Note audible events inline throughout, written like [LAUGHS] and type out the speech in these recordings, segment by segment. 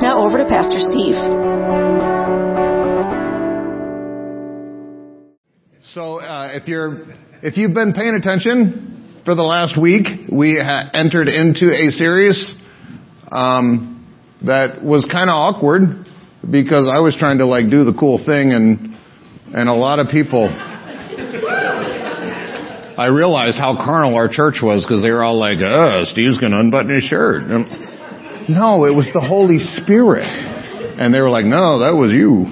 Now over to Pastor Steve. So, uh, if you're if you've been paying attention for the last week, we ha- entered into a series um, that was kind of awkward because I was trying to like do the cool thing and and a lot of people, I realized how carnal our church was because they were all like, uh, Steve's going to unbutton his shirt. And, no, it was the Holy Spirit. And they were like, no, that was you.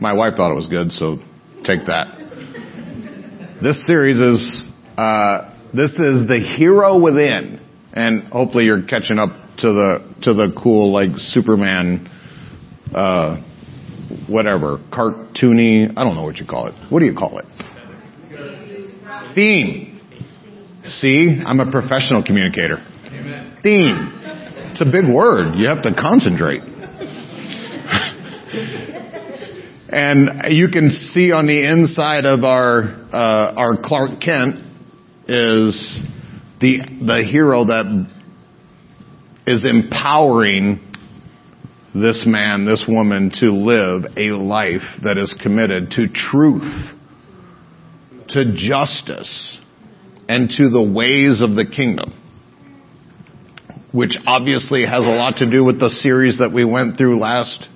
My wife thought it was good, so take that. This series is, uh, this is the hero within. And hopefully you're catching up to the, to the cool, like, Superman, uh, whatever, cartoony, I don't know what you call it. What do you call it? Theme. See, I'm a professional communicator. Theme. It's a big word. You have to concentrate. and you can see on the inside of our uh, our Clark Kent is the the hero that is empowering this man, this woman to live a life that is committed to truth, to justice, and to the ways of the kingdom. Which obviously has a lot to do with the series that we went through last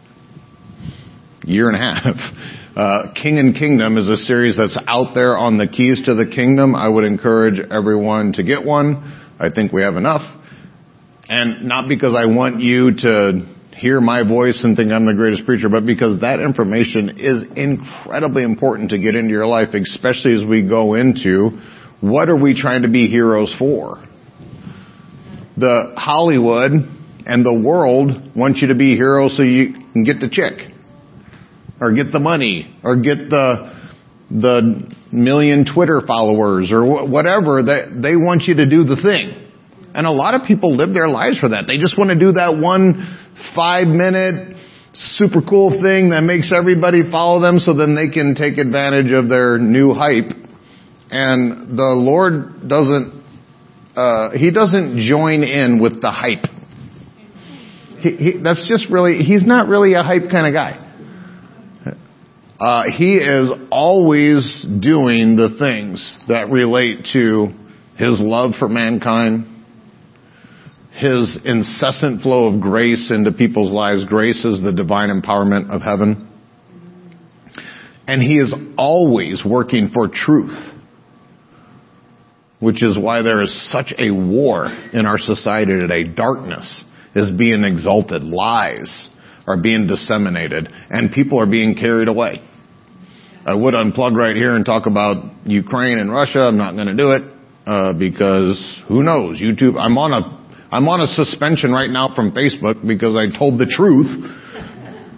year and a half. [LAUGHS] Uh, King and Kingdom is a series that's out there on the keys to the kingdom. I would encourage everyone to get one. I think we have enough. And not because I want you to hear my voice and think I'm the greatest preacher, but because that information is incredibly important to get into your life, especially as we go into what are we trying to be heroes for? The Hollywood and the world want you to be heroes so you can get the chick or get the money or get the the million Twitter followers or whatever that they want you to do the thing. And a lot of people live their lives for that. They just want to do that one five minute super cool thing that makes everybody follow them so then they can take advantage of their new hype. And the Lord doesn't, uh, He doesn't join in with the hype. He, he, that's just really, He's not really a hype kind of guy. Uh, he is always doing the things that relate to His love for mankind, his incessant flow of grace into people's lives. Grace is the divine empowerment of heaven. And he is always working for truth. Which is why there is such a war in our society today. Darkness is being exalted. Lies are being disseminated. And people are being carried away. I would unplug right here and talk about Ukraine and Russia. I'm not going to do it. Uh, because who knows? YouTube, I'm on a I'm on a suspension right now from Facebook because I told the truth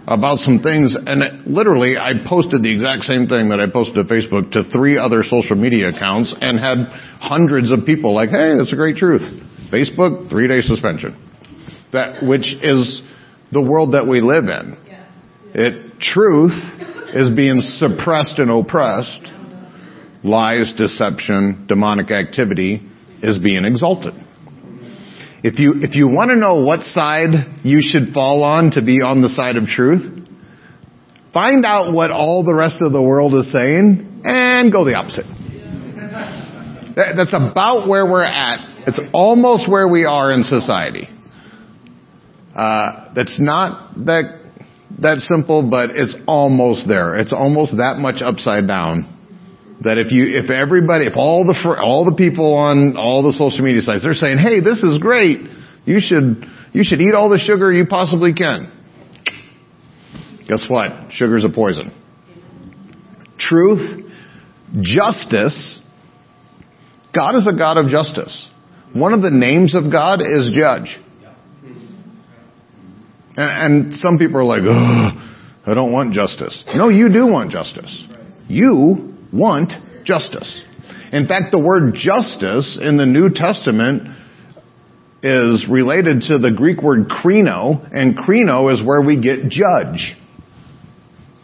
about some things and it, literally I posted the exact same thing that I posted to Facebook to three other social media accounts and had hundreds of people like, hey, that's a great truth. Facebook, three day suspension. That, which is the world that we live in. It, truth is being suppressed and oppressed. Lies, deception, demonic activity is being exalted. If you, if you want to know what side you should fall on to be on the side of truth, find out what all the rest of the world is saying and go the opposite. That's about where we're at. It's almost where we are in society. Uh, that's not that that simple, but it's almost there. It's almost that much upside down that if you, if everybody, if all the, all the people on all the social media sites, they're saying, hey, this is great. You should, you should eat all the sugar you possibly can. Guess what? Sugar's a poison. Truth, justice, God is a God of justice. One of the names of God is judge. And, and some people are like, I don't want justice. No, you do want justice. You want justice. In fact, the word justice in the New Testament is related to the Greek word krino, and krino is where we get judge.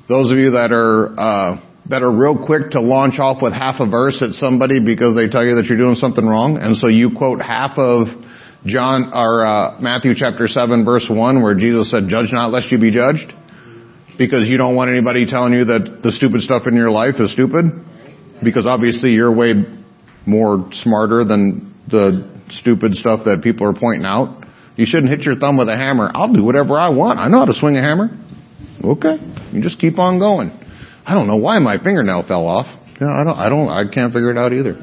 Those of you that are uh, that are real quick to launch off with half a verse at somebody because they tell you that you're doing something wrong, and so you quote half of John or uh, Matthew chapter seven verse one, where Jesus said, "Judge not, lest you be judged," because you don't want anybody telling you that the stupid stuff in your life is stupid, because obviously you're way more smarter than the stupid stuff that people are pointing out. You shouldn't hit your thumb with a hammer. I'll do whatever I want. I know how to swing a hammer. Okay. You just keep on going. I don't know why my fingernail fell off. Yeah, I don't, I don't, I can't figure it out either.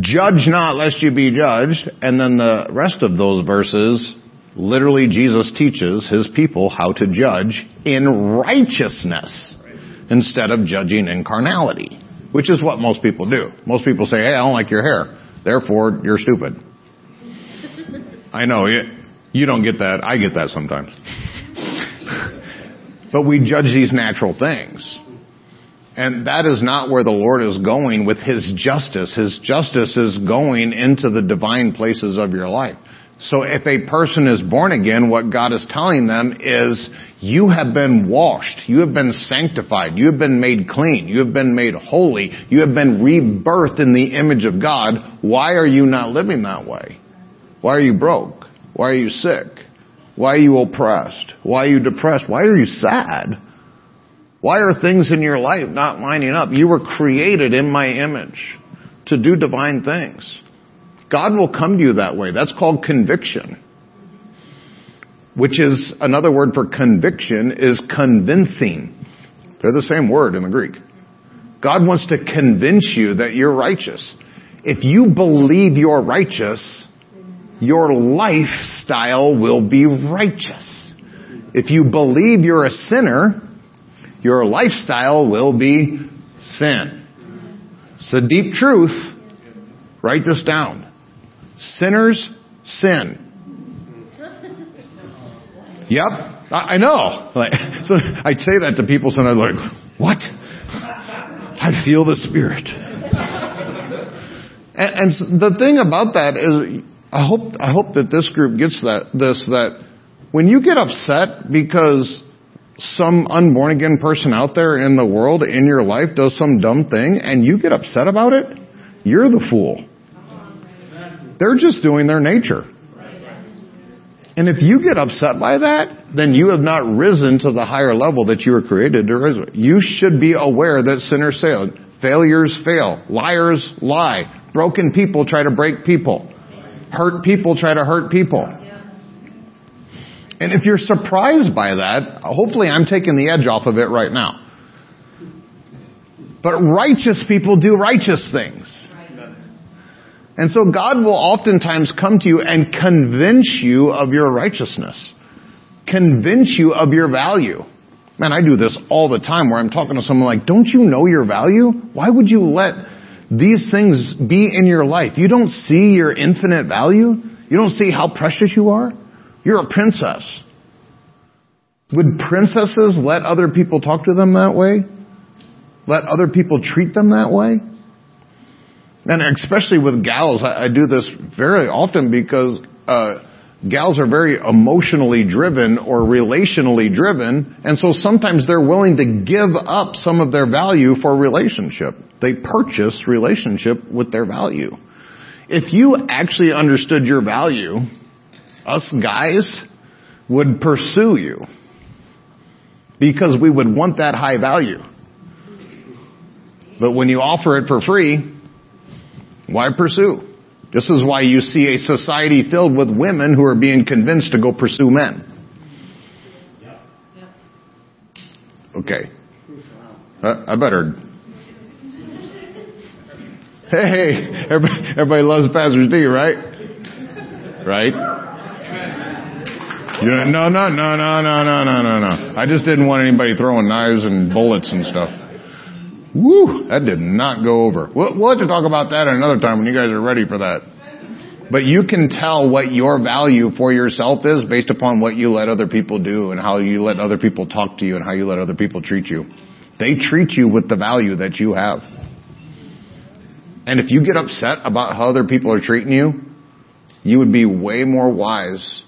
Judge not lest you be judged. And then the rest of those verses, literally Jesus teaches his people how to judge in righteousness instead of judging in carnality, which is what most people do. Most people say, hey, I don't like your hair. Therefore, you're stupid. [LAUGHS] I know, you you don't get that. I get that sometimes. [LAUGHS] but we judge these natural things. And that is not where the Lord is going with His justice. His justice is going into the divine places of your life. So if a person is born again, what God is telling them is, you have been washed. You have been sanctified. You have been made clean. You have been made holy. You have been rebirthed in the image of God. Why are you not living that way? Why are you broke? Why are you sick? Why are you oppressed? Why are you depressed? Why are you sad? Why are things in your life not lining up? You were created in my image to do divine things. God will come to you that way. That's called conviction which is another word for conviction, is convincing. They're the same word in the Greek. God wants to convince you that you're righteous. If you believe you're righteous, your lifestyle will be righteous. If you believe you're a sinner, your lifestyle will be sin. It's a deep truth. Write this down. Sinners sin. Yep, I, know. Like, [LAUGHS] so I say that to people sometimes like, what? I feel the spirit. And, and the thing about that is, I hope I hope that this group gets that this that when you get upset because some unborn again person out there in the world in your life does some dumb thing and you get upset about it, you're the fool. They're just doing their nature. And if you get upset by that, then you have not risen to the higher level that you were created to rise. You should be aware that sinners fail. Failures fail. Liars lie. Broken people try to break people. Hurt people try to hurt people. And if you're surprised by that, hopefully I'm taking the edge off of it right now. But righteous people do righteous things. And so God will oftentimes come to you and convince you of your righteousness. Convince you of your value. Man, I do this all the time where I'm talking to someone like, don't you know your value? Why would you let these things be in your life? You don't see your infinite value? You don't see how precious you are? You're a princess. Would princesses let other people talk to them that way? Let other people treat them that way? And especially with gals, I, I do this very often because uh, gals are very emotionally driven or relationally driven, and so sometimes they're willing to give up some of their value for relationship. They purchase relationship with their value. If you actually understood your value, us guys would pursue you because we would want that high value. But when you offer it for free, why pursue? This is why you see a society filled with women who are being convinced to go pursue men. Okay. Uh, I better. Hey, everybody, everybody loves Pastor D, right? Right? no, no, no, no, no, no, no, no, no. I just didn't want anybody throwing knives and bullets and stuff. Woo! That did not go over. We'll, we'll have to talk about that another time when you guys are ready for that. But you can tell what your value for yourself is based upon what you let other people do and how you let other people talk to you and how you let other people treat you. They treat you with the value that you have. And if you get upset about how other people are treating you, you would be way more wise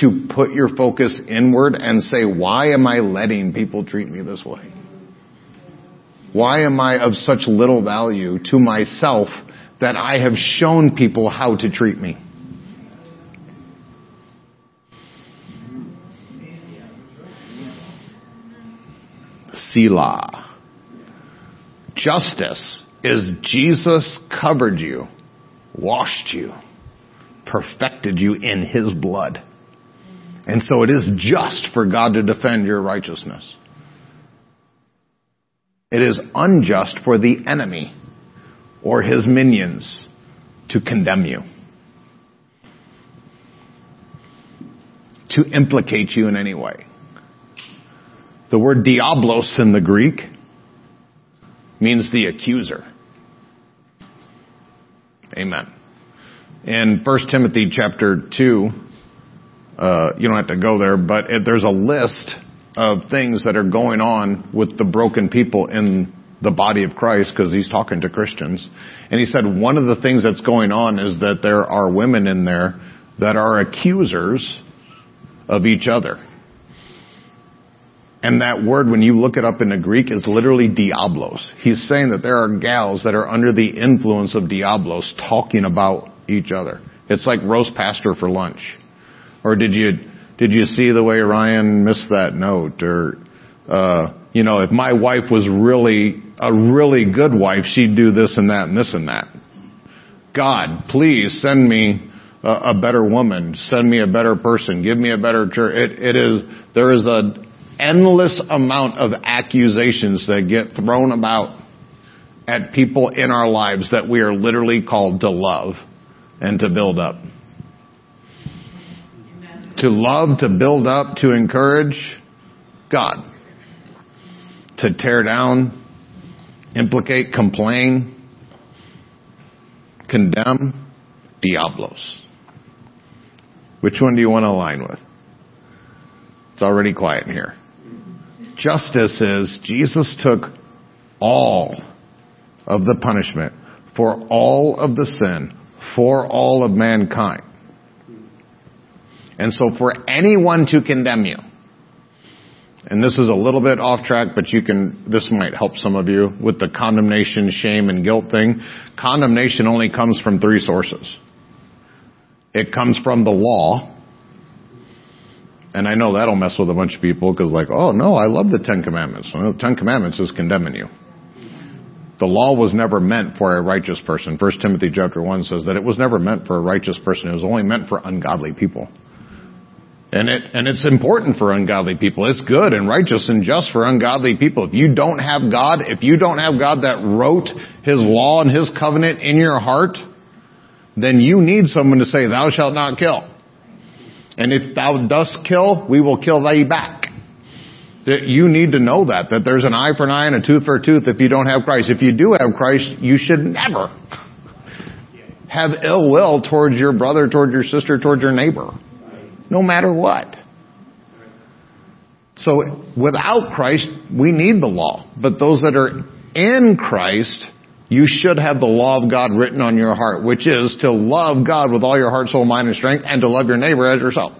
to put your focus inward and say, why am I letting people treat me this way? Why am I of such little value to myself that I have shown people how to treat me? Selah. Justice is Jesus covered you, washed you, perfected you in His blood. And so it is just for God to defend your righteousness. It is unjust for the enemy or his minions to condemn you, to implicate you in any way. The word diablos in the Greek means the accuser. Amen. In 1 Timothy chapter 2, uh, you don't have to go there, but it, there's a list of things that are going on with the broken people in the body of Christ because he's talking to Christians. And he said one of the things that's going on is that there are women in there that are accusers of each other. And that word, when you look it up in the Greek, is literally diablos. He's saying that there are gals that are under the influence of diablos talking about each other. It's like roast pastor for lunch. Or did you, did you see the way Ryan missed that note? Or, uh, you know, if my wife was really a really good wife, she'd do this and that and this and that. God, please send me a, a better woman. Send me a better person. Give me a better church. It, it is, there is an endless amount of accusations that get thrown about at people in our lives that we are literally called to love and to build up. To love, to build up, to encourage God. To tear down, implicate, complain, condemn, diablos. Which one do you want to align with? It's already quiet in here. Justice is Jesus took all of the punishment for all of the sin for all of mankind. And so for anyone to condemn you, and this is a little bit off track, but you can, this might help some of you with the condemnation, shame, and guilt thing. Condemnation only comes from three sources. It comes from the law. And I know that'll mess with a bunch of people because like, oh no, I love the Ten Commandments. Well, the Ten Commandments is condemning you. The law was never meant for a righteous person. First Timothy chapter 1 says that it was never meant for a righteous person. It was only meant for ungodly people. And it, and it's important for ungodly people. It's good and righteous and just for ungodly people. If you don't have God, if you don't have God that wrote His law and His covenant in your heart, then you need someone to say, thou shalt not kill. And if thou dost kill, we will kill thee back. You need to know that, that there's an eye for an eye and a tooth for a tooth if you don't have Christ. If you do have Christ, you should never [LAUGHS] have ill will towards your brother, towards your sister, towards your neighbor no matter what. So without Christ, we need the law. But those that are in Christ, you should have the law of God written on your heart, which is to love God with all your heart, soul, mind, and strength, and to love your neighbor as yourself.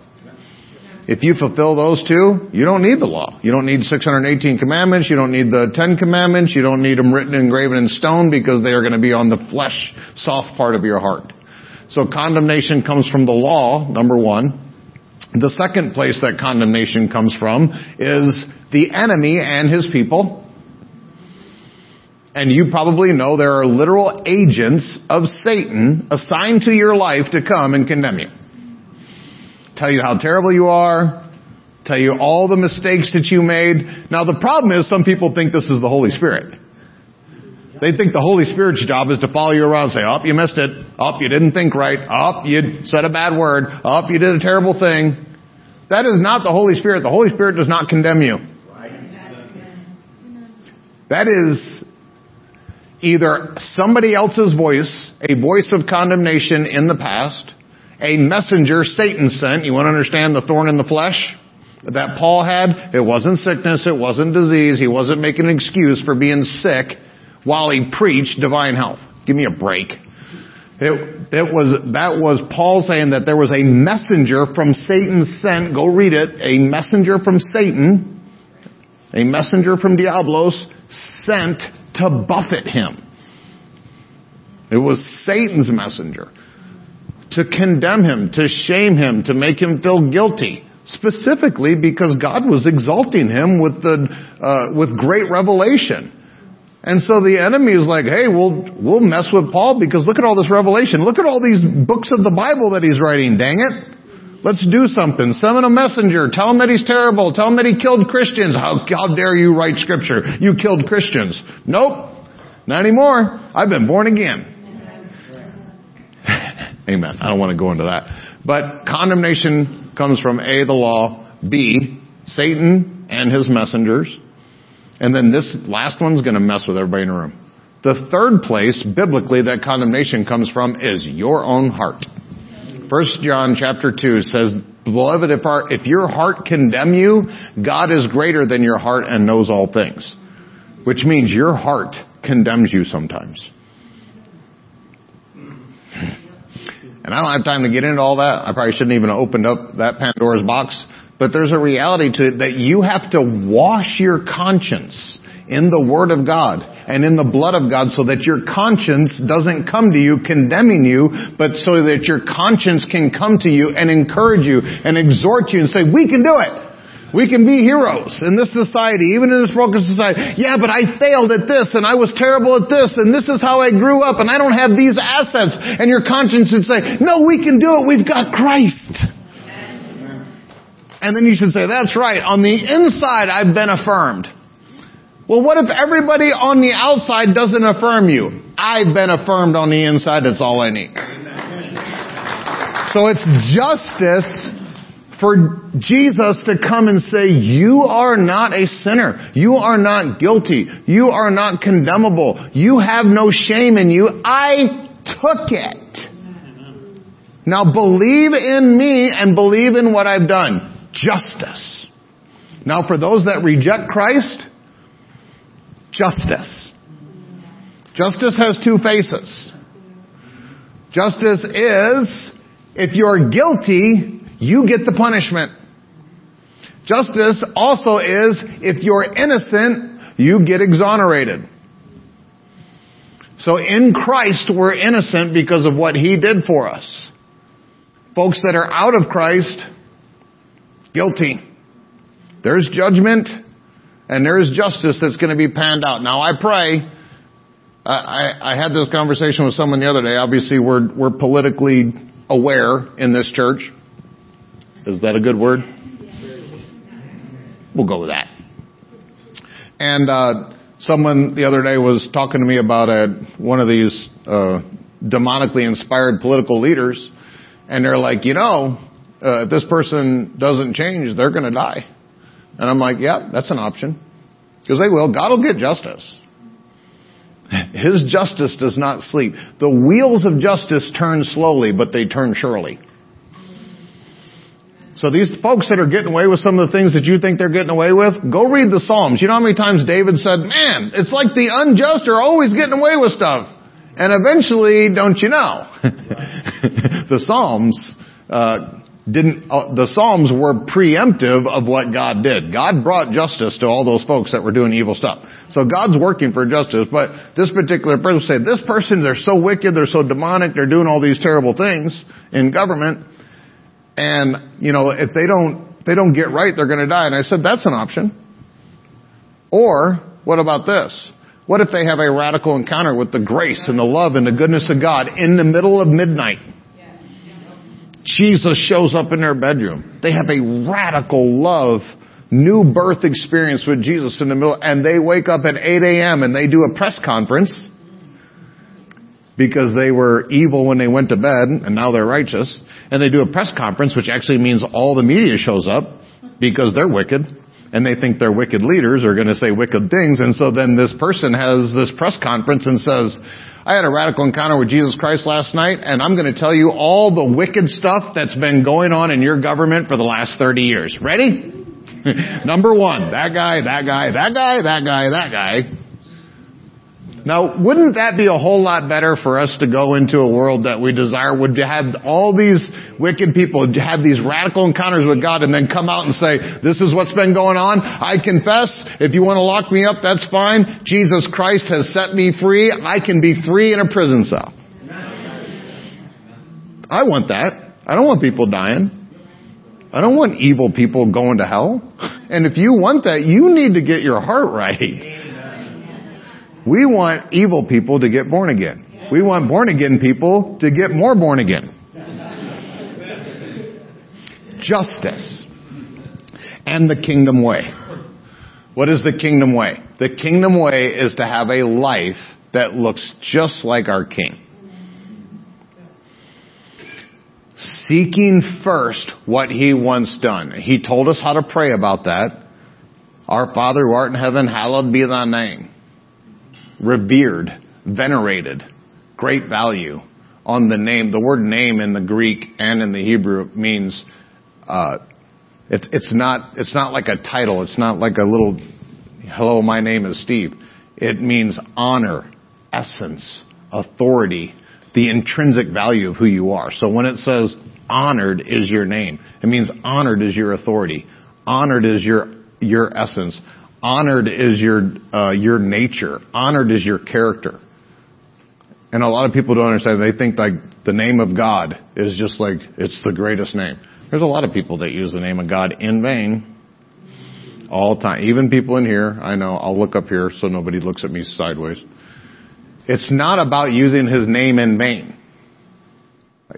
If you fulfill those two, you don't need the law. You don't need 618 commandments. You don't need the 10 commandments. You don't need them written, engraven in stone because they are going to be on the flesh, soft part of your heart. So condemnation comes from the law, number one. The second place that condemnation comes from is the enemy and his people. And you probably know there are literal agents of Satan assigned to your life to come and condemn you. Tell you how terrible you are, tell you all the mistakes that you made. Now the problem is some people think this is the Holy Spirit. They think the Holy Spirit's job is to follow you around and say, oh, you missed it. Oh, you didn't think right. Oh, you said a bad word. Oh, you did a terrible thing. That is not the Holy Spirit. The Holy Spirit does not condemn you. That is, either somebody else's voice, a voice of condemnation in the past, a messenger Satan sent. You want to understand the thorn in the flesh that Paul had? It wasn't sickness, it wasn't disease, he wasn't making an excuse for being sick while he preached divine health. Give me a break. It, it was, that was Paul saying that there was a messenger from Satan sent, go read it, a messenger from Satan, a messenger from Diablos sent to buffet him. It was Satan's messenger to condemn him, to shame him, to make him feel guilty. Specifically because God was exalting him with the, uh, with great revelation. And so the enemy is like, hey, we'll, we'll mess with Paul because look at all this revelation. Look at all these books of the Bible that he's writing. Dang it. Let's do something. Summon a messenger. Tell him that he's terrible. Tell him that he killed Christians. How, how dare you write scripture? You killed Christians. Nope. Not anymore. I've been born again. [LAUGHS] Amen. I don't want to go into that. But condemnation comes from A, the law, B, Satan and his messengers, and then this last one's going to mess with everybody in the room. The third place, biblically, that condemnation comes from is your own heart. First John chapter 2 says, Beloved, if, our, if your heart condemn you, God is greater than your heart and knows all things. Which means your heart condemns you sometimes. And I don't have time to get into all that. I probably shouldn't even have opened up that Pandora's box. But there's a reality to it that you have to wash your conscience in the Word of God and in the blood of God so that your conscience doesn't come to you condemning you, but so that your conscience can come to you and encourage you and exhort you and say, we can do it. We can be heroes in this society, even in this broken society. Yeah, but I failed at this and I was terrible at this and this is how I grew up and I don't have these assets. And your conscience would say, no, we can do it. We've got Christ. And then you should say, that's right. On the inside, I've been affirmed. Well, what if everybody on the outside doesn't affirm you? I've been affirmed on the inside. That's all I need. So it's justice for Jesus to come and say, you are not a sinner. You are not guilty. You are not condemnable. You have no shame in you. I took it. Now believe in me and believe in what I've done. Justice. Now for those that reject Christ, justice. Justice has two faces. Justice is, if you're guilty, you get the punishment. Justice also is, if you're innocent, you get exonerated. So in Christ, we're innocent because of what He did for us. Folks that are out of Christ, guilty. There's judgment and there's justice that's going to be panned out. Now I pray, I, I, I had this conversation with someone the other day. Obviously we're, we're politically aware in this church. Is that a good word? We'll go with that. And uh, someone the other day was talking to me about a, one of these uh, demonically inspired political leaders, and they're like, you know, uh, if this person doesn't change, they're going to die. And I'm like, yeah, that's an option. Because they will. God will get justice. His justice does not sleep. The wheels of justice turn slowly, but they turn surely. So these folks that are getting away with some of the things that you think they're getting away with, go read the Psalms. You know how many times David said, man, it's like the unjust are always getting away with stuff. And eventually, don't you know, [LAUGHS] the Psalms, uh, didn't, uh, the Psalms were preemptive of what God did. God brought justice to all those folks that were doing evil stuff. So God's working for justice, but this particular person said, this person, they're so wicked, they're so demonic, they're doing all these terrible things in government, and, you know, if they don't, if they don't get right, they're going to die. And I said, that's an option. Or, what about this? What if they have a radical encounter with the grace and the love and the goodness of God in the middle of midnight? Jesus shows up in their bedroom. They have a radical love, new birth experience with Jesus in the middle, and they wake up at 8 a.m. and they do a press conference because they were evil when they went to bed and now they're righteous. And they do a press conference, which actually means all the media shows up because they're wicked and they think their wicked leaders are going to say wicked things. And so then this person has this press conference and says, I had a radical encounter with Jesus Christ last night, and I'm going to tell you all the wicked stuff that's been going on in your government for the last 30 years. Ready? [LAUGHS] Number one, that guy, that guy, that guy, that guy, that guy. Now, wouldn't that be a whole lot better for us to go into a world that we desire would have all these wicked people have these radical encounters with God and then come out and say, this is what's been going on. I confess. If you want to lock me up, that's fine. Jesus Christ has set me free. I can be free in a prison cell. I want that. I don't want people dying. I don't want evil people going to hell. And if you want that, you need to get your heart right. We want evil people to get born again. We want born again people to get more born again. Justice and the kingdom way. What is the kingdom way? The kingdom way is to have a life that looks just like our king. Seeking first what he wants done. He told us how to pray about that. Our Father who art in heaven, hallowed be thy name revered, venerated, great value on the name. The word name in the Greek and in the Hebrew means uh, it, it's not it's not like a title. It's not like a little hello, my name is Steve. It means honor, essence, authority, the intrinsic value of who you are. So when it says honored is your name, it means honored is your authority. Honored is your your essence. Honored is your, uh, your nature. Honored is your character. And a lot of people don't understand. They think like the name of God is just like, it's the greatest name. There's a lot of people that use the name of God in vain. All the time. Even people in here, I know, I'll look up here so nobody looks at me sideways. It's not about using His name in vain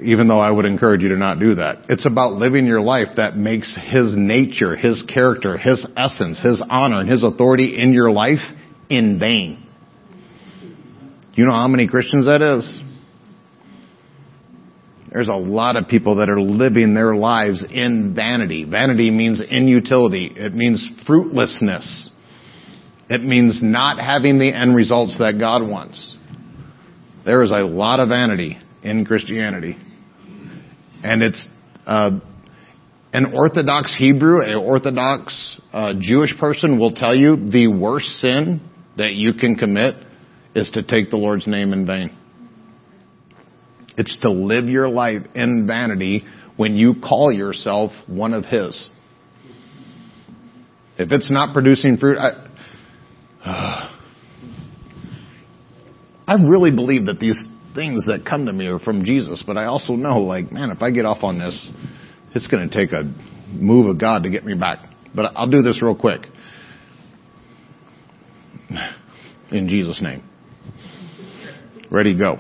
even though I would encourage you to not do that. It's about living your life that makes His nature, His character, His essence, His honor, and His authority in your life in vain. You know how many Christians that is? There's a lot of people that are living their lives in vanity. Vanity means inutility. It means fruitlessness. It means not having the end results that God wants. There is a lot of vanity in Christianity. And it's uh, an Orthodox Hebrew, an Orthodox uh, Jewish person will tell you the worst sin that you can commit is to take the Lord's name in vain. It's to live your life in vanity when you call yourself one of His. If it's not producing fruit, I, uh, [SIGHS] I really believe that these things that come to me are from Jesus, but I also know, like, man, if I get off on this, it's going to take a move of God to get me back. But I'll do this real quick. In Jesus' name. Ready, go.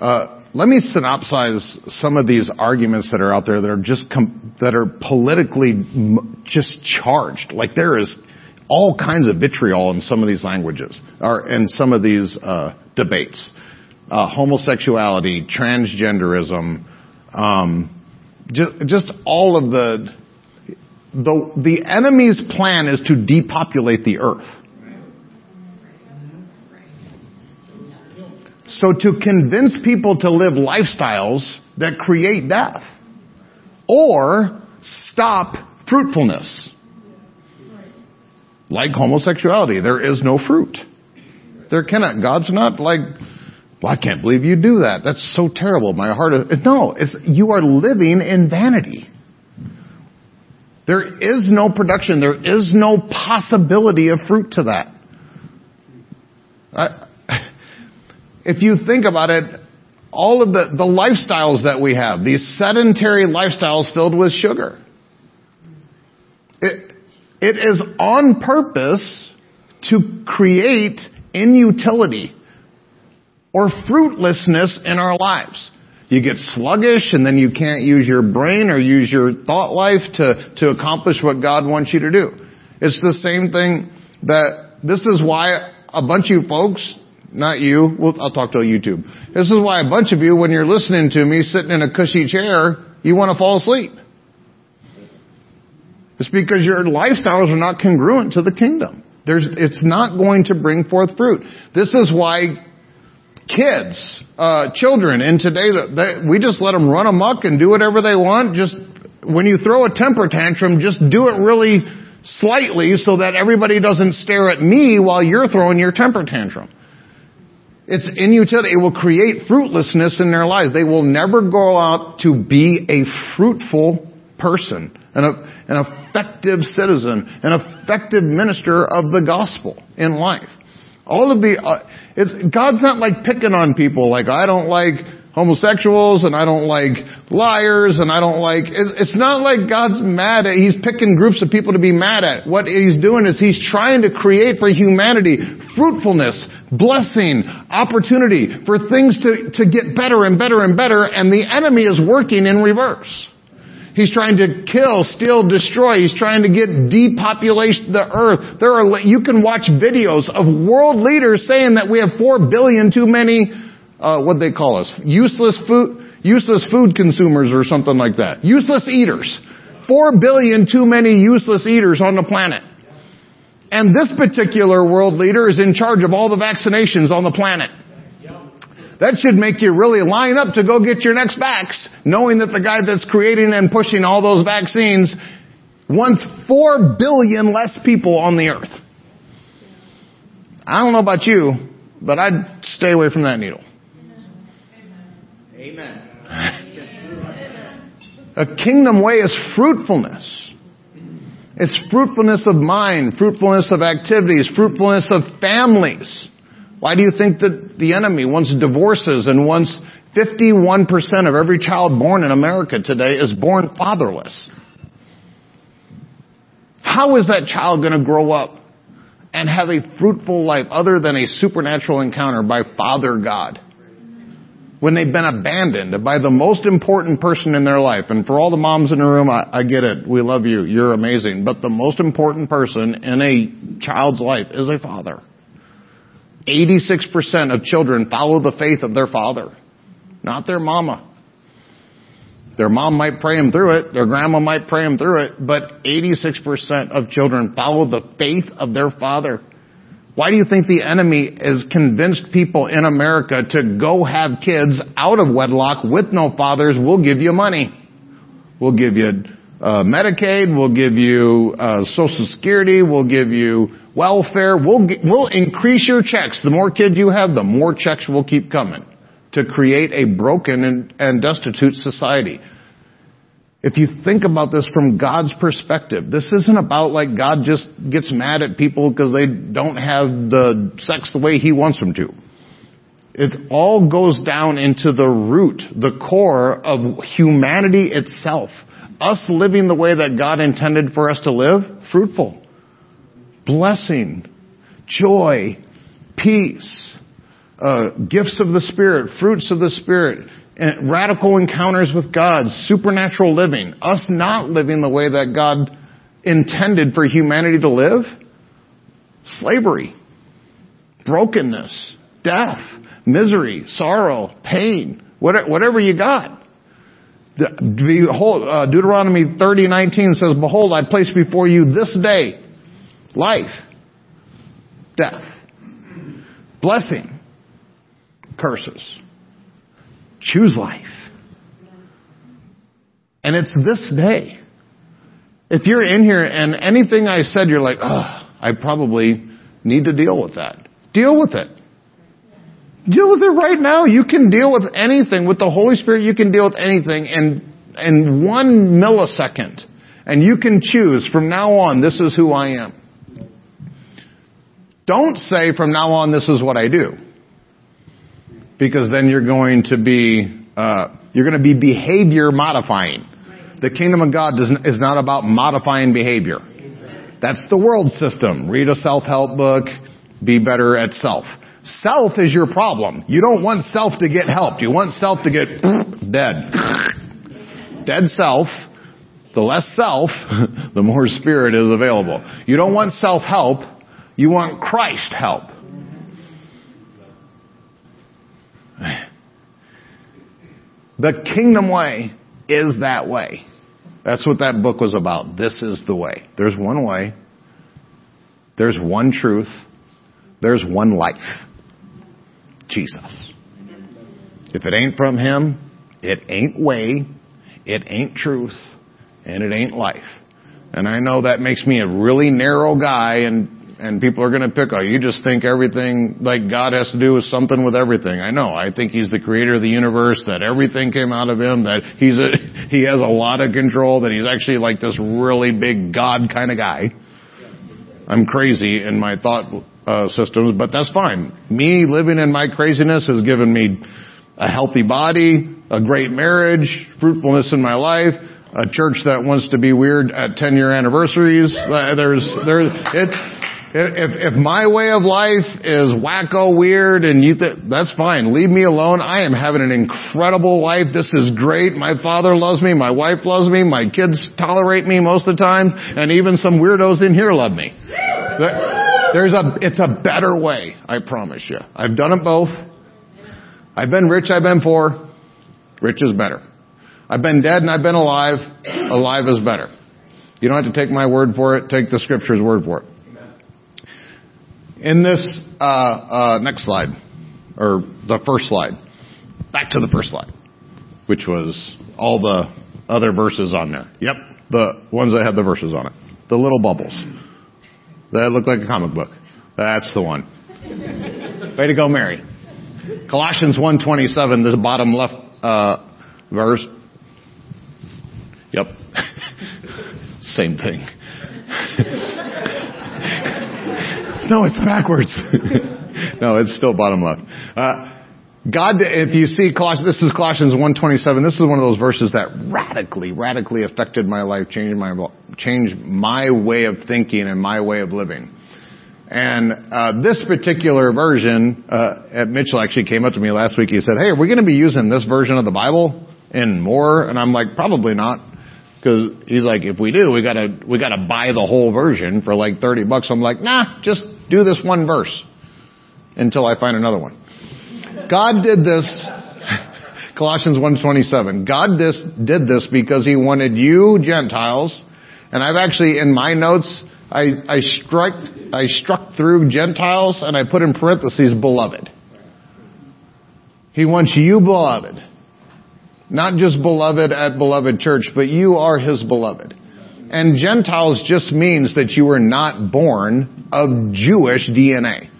Uh, let me synopsize some of these arguments that are out there that are just com- that are politically m- just charged. Like there is all kinds of vitriol in some of these languages, or in some of these uh, debates. Uh, homosexuality, transgenderism, um, just, just all of the, the the enemy's plan is to depopulate the earth. So to convince people to live lifestyles that create death or stop fruitfulness. Like homosexuality, there is no fruit. There cannot, God's not like, well, I can't believe you do that. That's so terrible. My heart is, no, it's, you are living in vanity. There is no production. There is no possibility of fruit to that. I, [LAUGHS] if you think about it, all of the, the lifestyles that we have, these sedentary lifestyles filled with sugar, it, is on purpose to create inutility or fruitlessness in our lives. You get sluggish and then you can't use your brain or use your thought life to, to accomplish what God wants you to do. It's the same thing that this is why a bunch of you folks, not you, well, I'll talk to YouTube. This is why a bunch of you, when you're listening to me sitting in a cushy chair, you want to fall asleep. It's because your lifestyles are not congruent to the kingdom. There's, it's not going to bring forth fruit. This is why kids, uh, children in today, they, we just let them run amok and do whatever they want. Just when you throw a temper tantrum, just do it really slightly so that everybody doesn't stare at me while you're throwing your temper tantrum. It's inutility. It will create fruitlessness in their lives. They will never go out to be a fruitful person, an, an effective citizen, an effective minister of the gospel in life. All of the, uh, it's, God's not like picking on people like I don't like homosexuals and I don't like liars and I don't like, it's not like God's mad at, He's picking groups of people to be mad at. What He's doing is He's trying to create for humanity fruitfulness, blessing, opportunity for things to, to get better and better and better and the enemy is working in reverse. He's trying to kill, steal, destroy. He's trying to get depopulation the earth. There are, you can watch videos of world leaders saying that we have four billion too many, uh, what they call us, useless food, useless food consumers or something like that. Useless eaters. Four billion too many useless eaters on the planet. And this particular world leader is in charge of all the vaccinations on the planet. That should make you really line up to go get your next vax, knowing that the guy that's creating and pushing all those vaccines wants four billion less people on the earth. I don't know about you, but I'd stay away from that needle. Amen. A kingdom way is fruitfulness. It's fruitfulness of mind, fruitfulness of activities, fruitfulness of families. Why do you think that the enemy wants divorces and wants 51% of every child born in America today is born fatherless? How is that child going to grow up and have a fruitful life other than a supernatural encounter by Father God? When they've been abandoned by the most important person in their life. And for all the moms in the room, I, I get it. We love you. You're amazing. But the most important person in a child's life is a father. 86% of children follow the faith of their father, not their mama. Their mom might pray them through it, their grandma might pray them through it, but 86% of children follow the faith of their father. Why do you think the enemy has convinced people in America to go have kids out of wedlock with no fathers? We'll give you money. We'll give you uh, Medicaid. We'll give you uh, Social Security. We'll give you welfare. We'll, we'll increase your checks. The more kids you have, the more checks will keep coming to create a broken and, and destitute society. If you think about this from God's perspective, this isn't about like God just gets mad at people because they don't have the sex the way He wants them to. It all goes down into the root, the core of humanity itself. Us living the way that God intended for us to live, fruitful blessing, joy, peace, uh, gifts of the Spirit, fruits of the Spirit, and radical encounters with God, supernatural living, us not living the way that God intended for humanity to live, slavery, brokenness, death, misery, sorrow, pain, whatever you got. Behold, uh, Deuteronomy 30:19 says, "Behold, I place before you this day life, death, blessing, curses. Choose life. And it's this day. If you're in here and anything I said, you're like, oh, I probably need to deal with that. Deal with it. Deal with it right now. You can deal with anything. With the Holy Spirit, you can deal with anything in, in one millisecond. And you can choose from now on, this is who I am. Don't say from now on this is what I do. Because then you're going to be, uh, you're going to be behavior modifying. The kingdom of God is not about modifying behavior. That's the world system. Read a self-help book, be better at self. Self is your problem. You don't want self to get helped. You want self to get dead. Dead self. The less self, [LAUGHS] the more spirit is available. You don't want self-help. You want Christ help. The kingdom way is that way. That's what that book was about. This is the way. There's one way. There's one truth. There's one life. Jesus. If it ain't from Him, it ain't way, it ain't truth, and it ain't life. And I know that makes me a really narrow guy and and people are going to pick, oh, you just think everything, like God has to do with something with everything. I know. I think He's the creator of the universe, that everything came out of Him, that He's a, [LAUGHS] He has a lot of control, that He's actually like this really big God kind of guy. I'm crazy in my thought uh, systems, but that's fine. Me living in my craziness has given me a healthy body, a great marriage, fruitfulness in my life, a church that wants to be weird at 10 year anniversaries. Uh, there's, there's, it, if, if my way of life is wacko weird and you th- that's fine. Leave me alone. I am having an incredible life. This is great. My father loves me. My wife loves me. My kids tolerate me most of the time. And even some weirdos in here love me. There's a, it's a better way. I promise you. I've done it both. I've been rich. I've been poor. Rich is better. I've been dead and I've been alive. Alive is better. You don't have to take my word for it. Take the scripture's word for it. In this uh, uh, next slide, or the first slide, back to the first slide, which was all the other verses on there. Yep, the ones that had the verses on it. The little bubbles. That look like a comic book. That's the one. Way to go, Mary. Colossians 1.27, the bottom left uh, verse. Yep. [LAUGHS] Same thing. [LAUGHS] no, it's backwards. [LAUGHS] no, it's still bottom left. Uh, God, if you see Colossians, this is Colossians 1.27, this is one of those verses that radically, radically affected my life, changed my, changed my way of thinking and my way of living. And uh, this particular version, uh, at Mitchell actually came up to me last week. He said, "Hey, are we going to be using this version of the Bible in more?" And I'm like, "Probably not." Because he's like, if we do, we gotta, we gotta buy the whole version for like 30 bucks. I'm like, nah, just do this one verse until I find another one. God did this, Colossians 1.27. God this, did this because he wanted you Gentiles, and I've actually, in my notes, I, I struck, I struck through Gentiles and I put in parentheses beloved. He wants you beloved. Not just beloved at beloved church, but you are his beloved. And Gentiles just means that you were not born of Jewish DNA.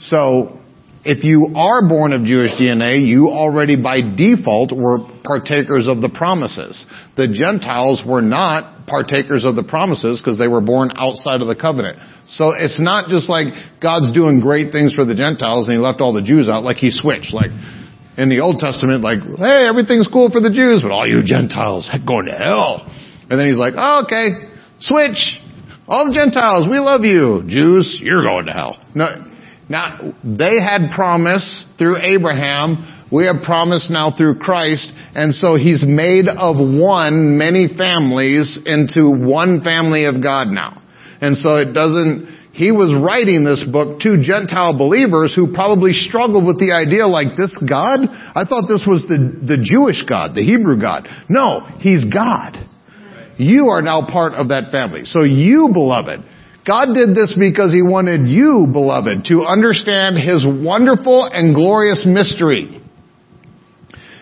So, if you are born of Jewish DNA, you already by default were partakers of the promises. The Gentiles were not partakers of the promises because they were born outside of the covenant. So it's not just like God's doing great things for the Gentiles and he left all the Jews out like he switched. Like, in the Old Testament, like, hey, everything's cool for the Jews, but all you Gentiles [LAUGHS] going to hell. And then he's like, oh, okay, switch. All the Gentiles, we love you. Jews, you're going to hell. No, now, they had promise through Abraham. We have promise now through Christ. And so he's made of one many families into one family of God now. And so it doesn't, he was writing this book to Gentile believers who probably struggled with the idea like this God? I thought this was the, the Jewish God, the Hebrew God. No, He's God. You are now part of that family. So you, beloved, God did this because He wanted you, beloved, to understand His wonderful and glorious mystery.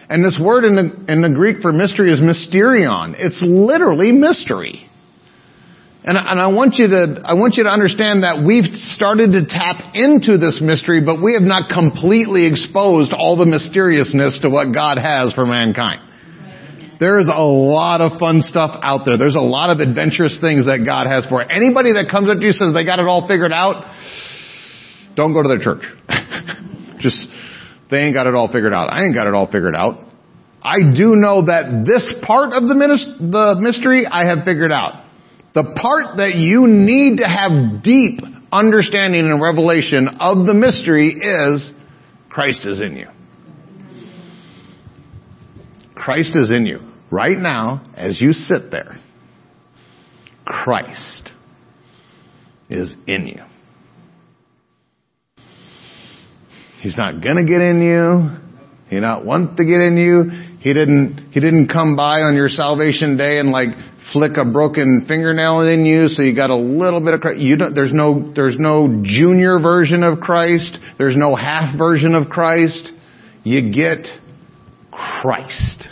And this word in the, in the Greek for mystery is mysterion. It's literally mystery. And, and I want you to, I want you to understand that we've started to tap into this mystery, but we have not completely exposed all the mysteriousness to what God has for mankind. There's a lot of fun stuff out there. There's a lot of adventurous things that God has for. Anybody that comes up to you says they got it all figured out, don't go to their church. [LAUGHS] Just, they ain't got it all figured out. I ain't got it all figured out. I do know that this part of the, the mystery I have figured out. The part that you need to have deep understanding and revelation of the mystery is Christ is in you. Christ is in you. Right now, as you sit there, Christ is in you. He's not gonna get in you. He not want to get in you. He didn't, he didn't come by on your salvation day and like flick a broken fingernail in you so you got a little bit of Christ. You don't, there's no, there's no junior version of Christ. There's no half version of Christ. You get Christ.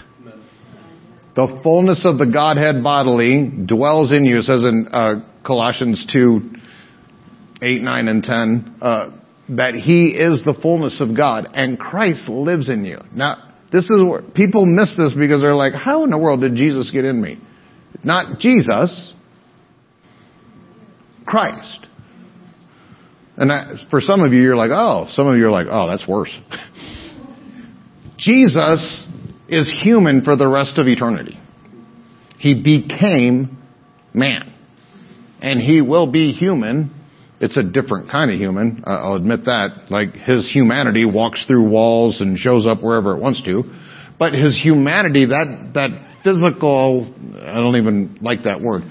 The fullness of the Godhead bodily dwells in you, it says in uh, Colossians 2, 8, 9, and 10, uh, that He is the fullness of God, and Christ lives in you. Now, this is where people miss this because they're like, how in the world did Jesus get in me? Not Jesus, Christ. And for some of you, you're like, oh, some of you are like, oh, that's worse. [LAUGHS] Jesus is human for the rest of eternity. He became man. And he will be human. It's a different kind of human. I'll admit that. Like his humanity walks through walls and shows up wherever it wants to. But his humanity, that, that physical, I don't even like that word,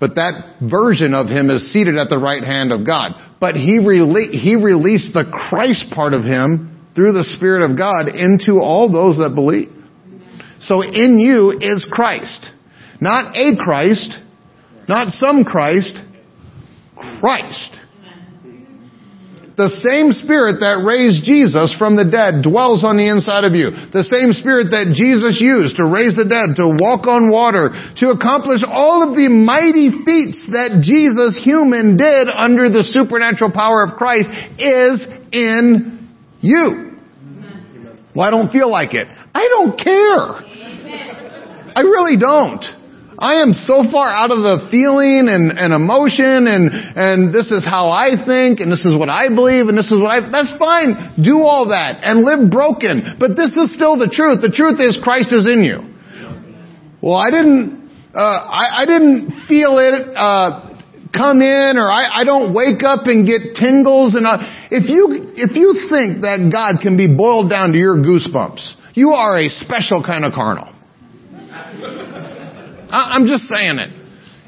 but that version of him is seated at the right hand of God. But he, rele- he released the Christ part of him through the Spirit of God into all those that believe. So in you is Christ. Not a Christ, not some Christ, Christ. The same Spirit that raised Jesus from the dead dwells on the inside of you. The same Spirit that Jesus used to raise the dead, to walk on water, to accomplish all of the mighty feats that Jesus human did under the supernatural power of Christ is in you. Well, I don't feel like it. I don't care. I really don't. I am so far out of the feeling and, and emotion and, and this is how I think and this is what I believe and this is what I, that's fine. Do all that and live broken. But this is still the truth. The truth is Christ is in you. Well, I didn't, uh, I, I didn't feel it, uh, come in or I, I don't wake up and get tingles and uh, if you, if you think that God can be boiled down to your goosebumps, you are a special kind of carnal. I'm just saying it.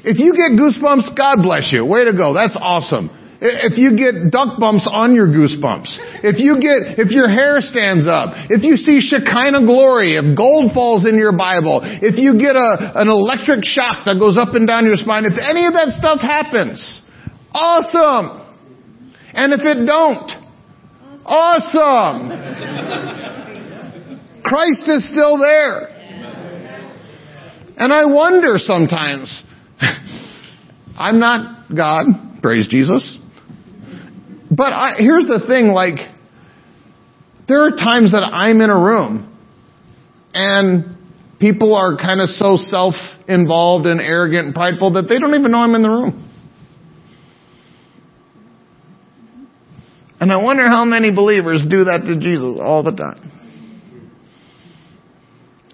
If you get goosebumps, God bless you. Way to go. That's awesome. If you get duck bumps on your goosebumps, if you get, if your hair stands up, if you see Shekinah glory, if gold falls in your Bible, if you get a, an electric shock that goes up and down your spine, if any of that stuff happens, awesome. And if it don't, awesome. Christ is still there. And I wonder sometimes, [LAUGHS] I'm not God, praise Jesus. But I, here's the thing, like, there are times that I'm in a room and people are kind of so self-involved and arrogant and prideful that they don't even know I'm in the room. And I wonder how many believers do that to Jesus all the time.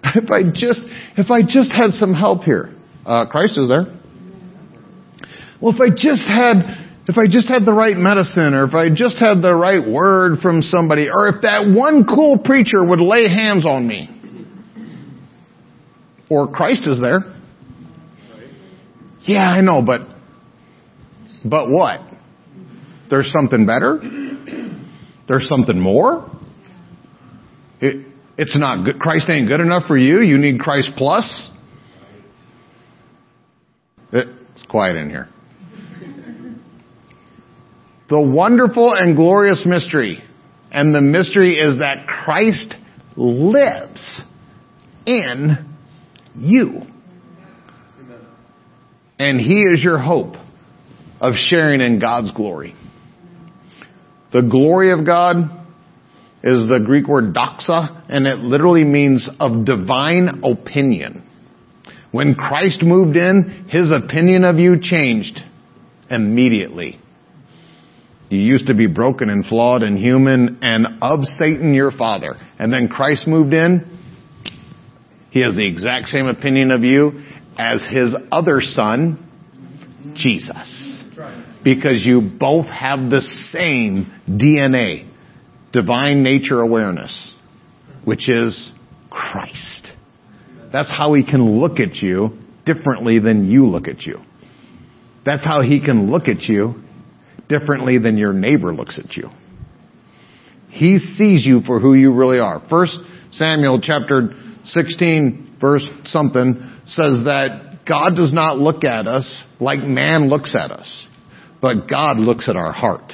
If I just, if I just had some help here. Uh, Christ is there. Well, if I just had, if I just had the right medicine, or if I just had the right word from somebody, or if that one cool preacher would lay hands on me. Or Christ is there. Yeah, I know, but, but what? There's something better? There's something more? It, it's not good. Christ ain't good enough for you. You need Christ plus. It's quiet in here. The wonderful and glorious mystery, and the mystery is that Christ lives in you. And He is your hope of sharing in God's glory. The glory of God is the Greek word doxa, and it literally means of divine opinion. When Christ moved in, His opinion of you changed immediately. You used to be broken and flawed and human and of Satan your father. And then Christ moved in. He has the exact same opinion of you as His other son, Jesus. Because you both have the same DNA divine nature awareness, which is Christ. That's how he can look at you differently than you look at you. That's how he can look at you differently than your neighbor looks at you. He sees you for who you really are. First Samuel chapter 16 verse something says that God does not look at us like man looks at us, but God looks at our heart.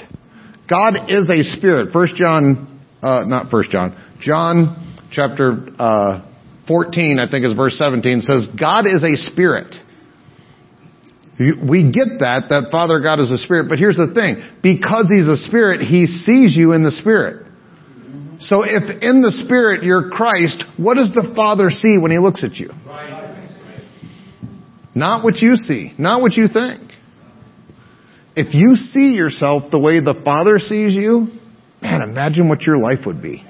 God is a spirit. First John, uh, not First John, John chapter uh, 14, I think is verse 17, says God is a spirit. We get that, that Father God is a spirit, but here's the thing. Because He's a spirit, He sees you in the spirit. So if in the spirit you're Christ, what does the Father see when He looks at you? Not what you see, not what you think. If you see yourself the way the Father sees you, man, imagine what your life would be.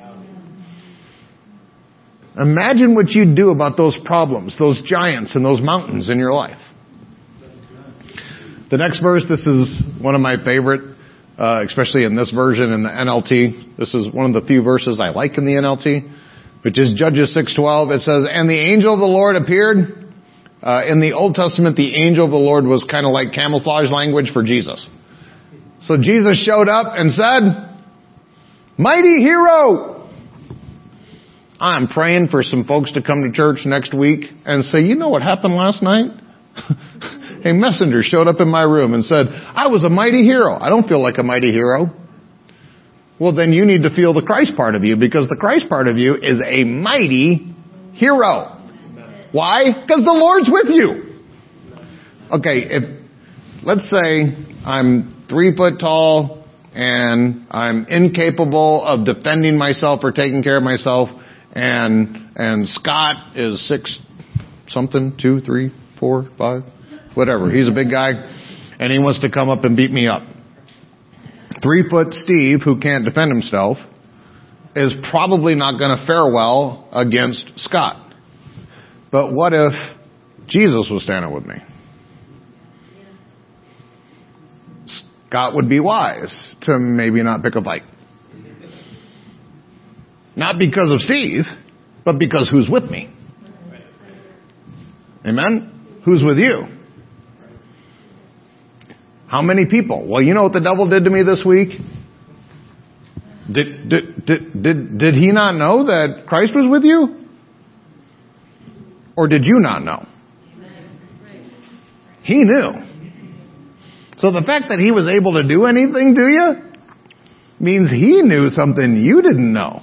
Imagine what you'd do about those problems, those giants and those mountains in your life. The next verse, this is one of my favorite, uh, especially in this version in the NLT. This is one of the few verses I like in the NLT, which is Judges 6:12. It says, "And the angel of the Lord appeared." Uh, in the Old Testament, the angel of the Lord was kind of like camouflage language for Jesus. So Jesus showed up and said, "Mighty hero." I'm praying for some folks to come to church next week and say, "You know what happened last night?" [LAUGHS] a messenger showed up in my room and said, I was a mighty hero. I don't feel like a mighty hero. Well, then you need to feel the Christ part of you because the Christ part of you is a mighty hero. Why? Because the Lord's with you. Okay, if, let's say I'm three foot tall and I'm incapable of defending myself or taking care of myself and, and Scott is six something, two, three, four, five, whatever. He's a big guy, and he wants to come up and beat me up. Three foot Steve, who can't defend himself, is probably not going to fare well against Scott. But what if Jesus was standing with me? Scott would be wise to maybe not pick a fight. Not because of Steve, but because who's with me. Amen? Who's with you? How many people? Well, you know what the devil did to me this week? Did, did, did, did, did he not know that Christ was with you? Or did you not know? He knew. So the fact that he was able to do anything to you means he knew something you didn't know.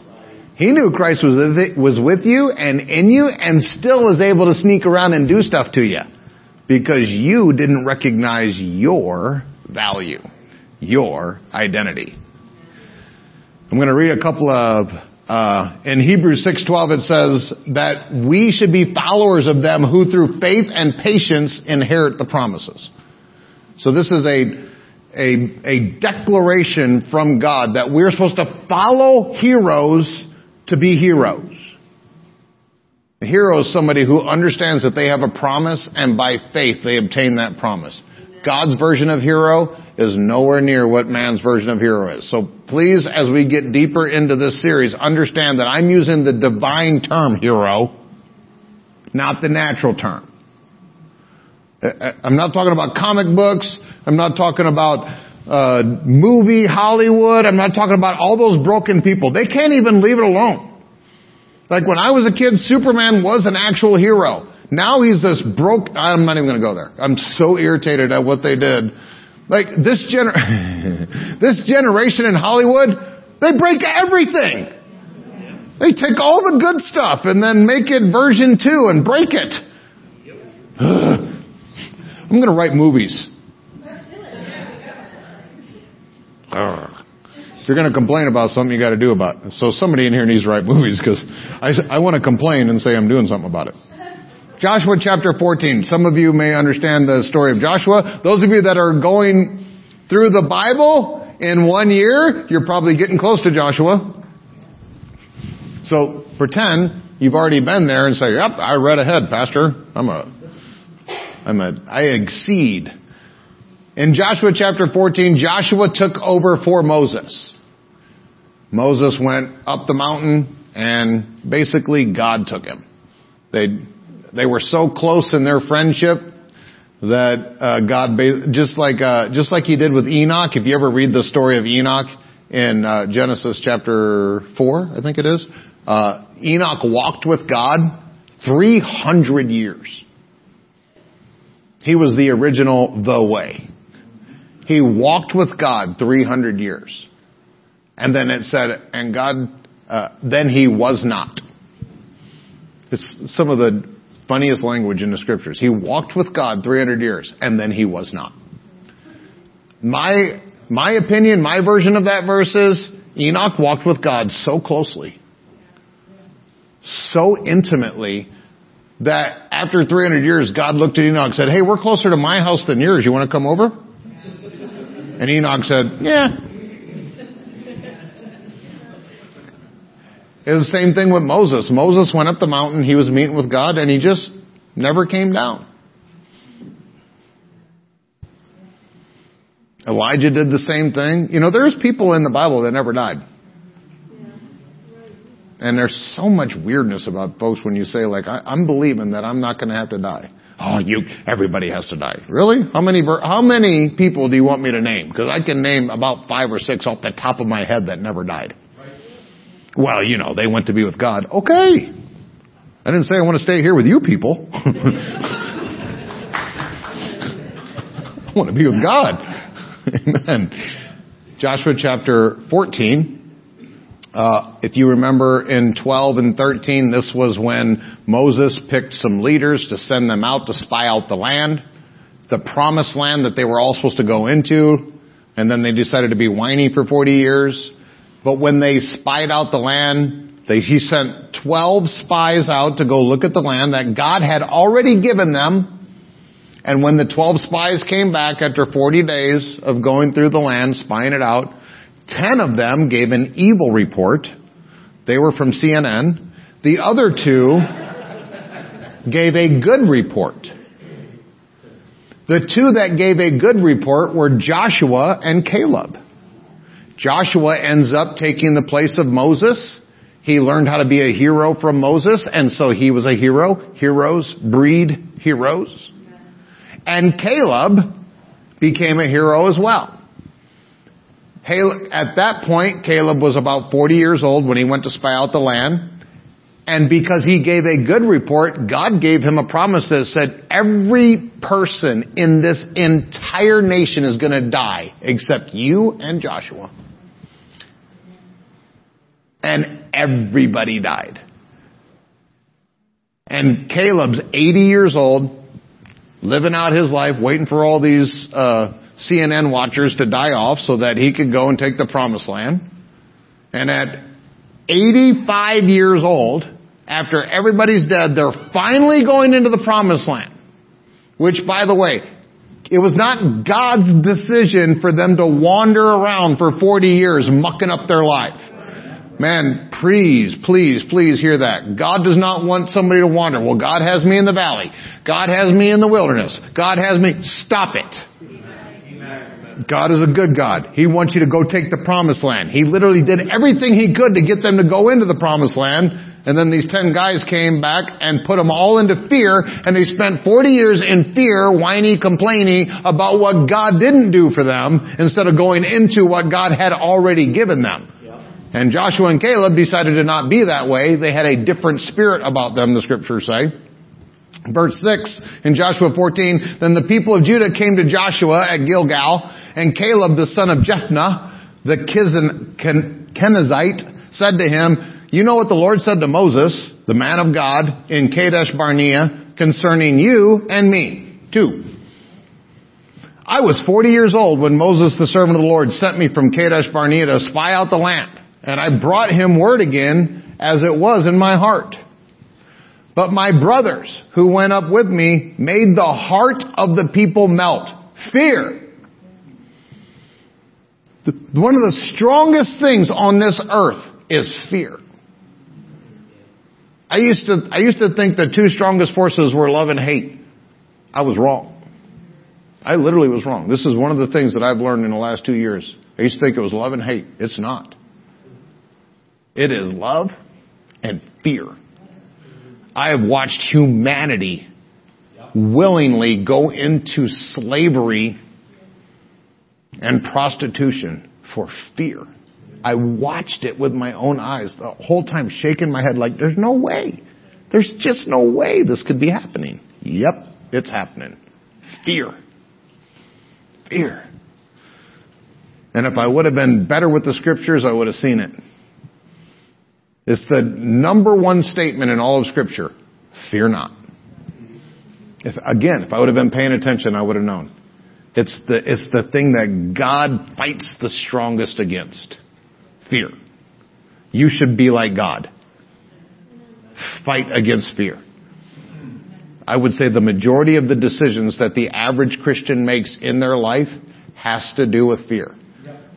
He knew Christ was with, was with you and in you and still was able to sneak around and do stuff to you because you didn't recognize your value, your identity. I'm going to read a couple of uh, in Hebrews 6:12 it says that we should be followers of them who through faith and patience inherit the promises. So this is a a, a declaration from God that we're supposed to follow heroes to be heroes. A hero is somebody who understands that they have a promise and by faith they obtain that promise. God's version of hero is nowhere near what man's version of hero is. So please, as we get deeper into this series, understand that I'm using the divine term hero, not the natural term. I'm not talking about comic books. I'm not talking about uh, movie Hollywood. I'm not talking about all those broken people. They can't even leave it alone. Like when I was a kid, Superman was an actual hero. Now he's this broke, I'm not even gonna go there. I'm so irritated at what they did. Like this gener, [LAUGHS] this generation in Hollywood, they break everything. They take all the good stuff and then make it version two and break it. [SIGHS] I'm gonna write movies. [LAUGHS] Ah. If you're going to complain about something, you got to do about it. So somebody in here needs to write movies because I, I want to complain and say I'm doing something about it. Joshua chapter 14. Some of you may understand the story of Joshua. Those of you that are going through the Bible in one year, you're probably getting close to Joshua. So pretend you've already been there and say, yep, I read ahead, pastor. I'm a, I'm a, I exceed. In Joshua chapter 14, Joshua took over for Moses. Moses went up the mountain and basically God took him. They, they were so close in their friendship that uh, God, just like uh, just like He did with Enoch. If you ever read the story of Enoch in uh, Genesis chapter four, I think it is, uh, Enoch walked with God three hundred years. He was the original the way. He walked with God 300 years. And then it said, and God, uh, then he was not. It's some of the funniest language in the scriptures. He walked with God 300 years, and then he was not. My, my opinion, my version of that verse is, Enoch walked with God so closely, so intimately, that after 300 years, God looked at Enoch and said, hey, we're closer to my house than yours. You want to come over? And Enoch said, yeah. It was the same thing with Moses. Moses went up the mountain, he was meeting with God, and he just never came down. Elijah did the same thing. You know, there's people in the Bible that never died. And there's so much weirdness about folks when you say like, I, am believing that I'm not going to have to die. Oh, you, everybody has to die. Really? How many, how many people do you want me to name? Because I can name about five or six off the top of my head that never died. Well, you know, they went to be with God. Okay. I didn't say I want to stay here with you people. [LAUGHS] I want to be with God. [LAUGHS] Amen. Joshua chapter 14. Uh, if you remember in 12 and 13, this was when Moses picked some leaders to send them out to spy out the land, the promised land that they were all supposed to go into, and then they decided to be whiny for 40 years. But when they spied out the land, they, he sent 12 spies out to go look at the land that God had already given them. And when the 12 spies came back after 40 days of going through the land, spying it out, Ten of them gave an evil report. They were from CNN. The other two gave a good report. The two that gave a good report were Joshua and Caleb. Joshua ends up taking the place of Moses. He learned how to be a hero from Moses, and so he was a hero. Heroes breed heroes. And Caleb became a hero as well. At that point, Caleb was about 40 years old when he went to spy out the land. And because he gave a good report, God gave him a promise that said every person in this entire nation is going to die except you and Joshua. And everybody died. And Caleb's 80 years old, living out his life, waiting for all these uh, CNN watchers to die off so that he could go and take the promised land. And at 85 years old, after everybody's dead, they're finally going into the promised land. Which, by the way, it was not God's decision for them to wander around for 40 years mucking up their life. Man, please, please, please hear that. God does not want somebody to wander. Well, God has me in the valley. God has me in the wilderness. God has me. Stop it. God is a good God. He wants you to go take the promised land. He literally did everything he could to get them to go into the promised land. And then these ten guys came back and put them all into fear, and they spent 40 years in fear, whiny, complaining about what God didn't do for them, instead of going into what God had already given them. And Joshua and Caleb decided to not be that way. They had a different spirit about them, the scriptures say. Verse 6 in Joshua 14, then the people of Judah came to Joshua at Gilgal and Caleb, the son of Jephunneh, the Kenizzite, said to him, You know what the Lord said to Moses, the man of God, in Kadesh Barnea, concerning you and me. Two. I was 40 years old when Moses, the servant of the Lord, sent me from Kadesh Barnea to spy out the land. And I brought him word again as it was in my heart. But my brothers who went up with me made the heart of the people melt. Fear one of the strongest things on this earth is fear. I used to, I used to think the two strongest forces were love and hate. I was wrong. I literally was wrong. This is one of the things that I've learned in the last two years. I used to think it was love and hate. It's not. It is love and fear. I have watched humanity willingly go into slavery and prostitution for fear. I watched it with my own eyes the whole time shaking my head like there's no way. There's just no way this could be happening. Yep, it's happening. Fear. Fear. And if I would have been better with the scriptures, I would have seen it. It's the number one statement in all of scripture. Fear not. If, again, if I would have been paying attention, I would have known. It's the, it's the thing that God fights the strongest against. Fear. You should be like God. Fight against fear. I would say the majority of the decisions that the average Christian makes in their life has to do with fear.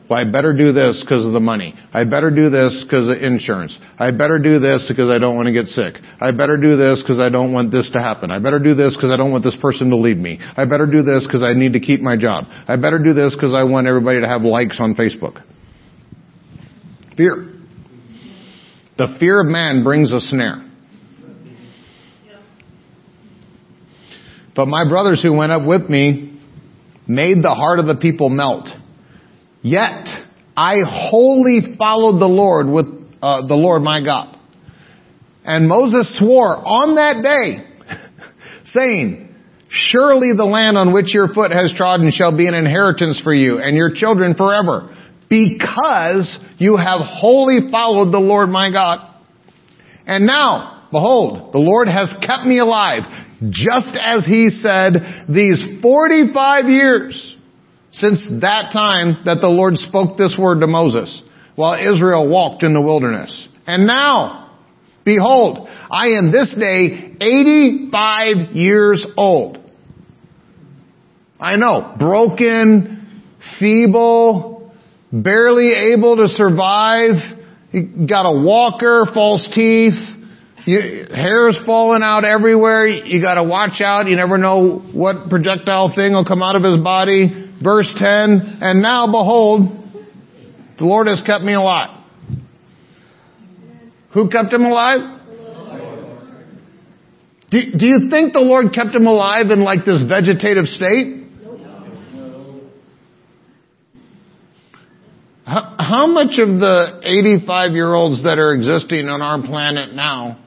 Well, I better do this because of the money. I better do this because of insurance. I better do this because I don't want to get sick. I better do this because I don't want this to happen. I better do this because I don't want this person to leave me. I better do this because I need to keep my job. I better do this because I want everybody to have likes on Facebook. Fear. The fear of man brings a snare. But my brothers who went up with me made the heart of the people melt. Yet I wholly followed the Lord with uh, the Lord my God. And Moses swore on that day, [LAUGHS] saying, Surely the land on which your foot has trodden shall be an inheritance for you and your children forever, because you have wholly followed the Lord my God. And now, behold, the Lord has kept me alive, just as he said, these 45 years since that time that the Lord spoke this word to Moses while Israel walked in the wilderness. And now, behold, I am this day 85 years old. I know, broken, feeble, barely able to survive, you got a walker, false teeth, you, hair's falling out everywhere, you gotta watch out, you never know what projectile thing will come out of his body. Verse 10, and now behold, the Lord has kept me alive. Who kept him alive? Do, do you think the Lord kept him alive in like this vegetative state? How, how much of the 85 year olds that are existing on our planet now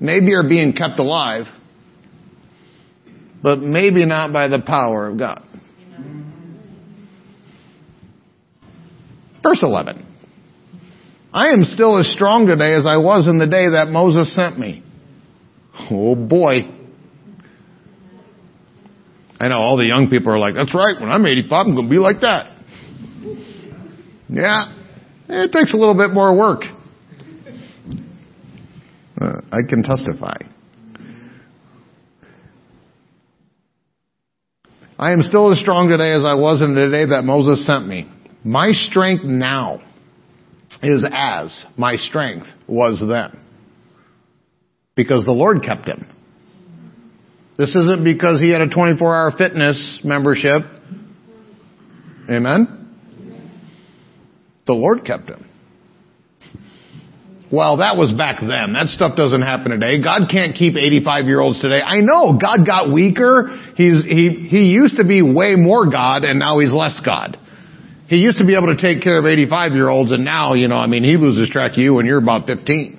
maybe are being kept alive, but maybe not by the power of God? Verse 11. I am still as strong today as I was in the day that Moses sent me. Oh boy. I know all the young people are like, that's right, when I'm 85, I'm going to be like that. Yeah, it takes a little bit more work. Uh, I can testify. I am still as strong today as I was in the day that Moses sent me. My strength now is as my strength was then. Because the Lord kept him. This isn't because he had a 24 hour fitness membership. Amen? The Lord kept him. Well, that was back then. That stuff doesn't happen today. God can't keep 85 year olds today. I know God got weaker. He's, he, he used to be way more God and now he's less God. He used to be able to take care of 85 year olds and now, you know, I mean, he loses track of you when you're about 15.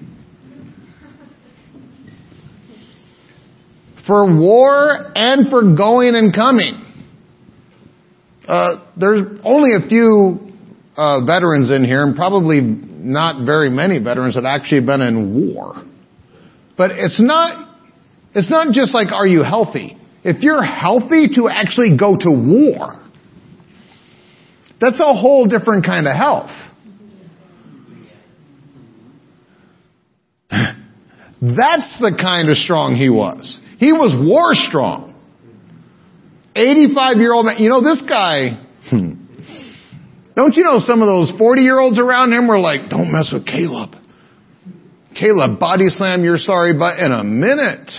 For war and for going and coming. Uh, there's only a few uh, veterans in here, and probably not very many veterans that actually been in war. But it's not, it's not just like, are you healthy? If you're healthy to actually go to war, that's a whole different kind of health. [LAUGHS] That's the kind of strong he was. He was war strong. 85 year old man. You know, this guy, hmm, don't you know some of those 40 year olds around him were like, don't mess with Caleb. Caleb, body slam your sorry butt in a minute.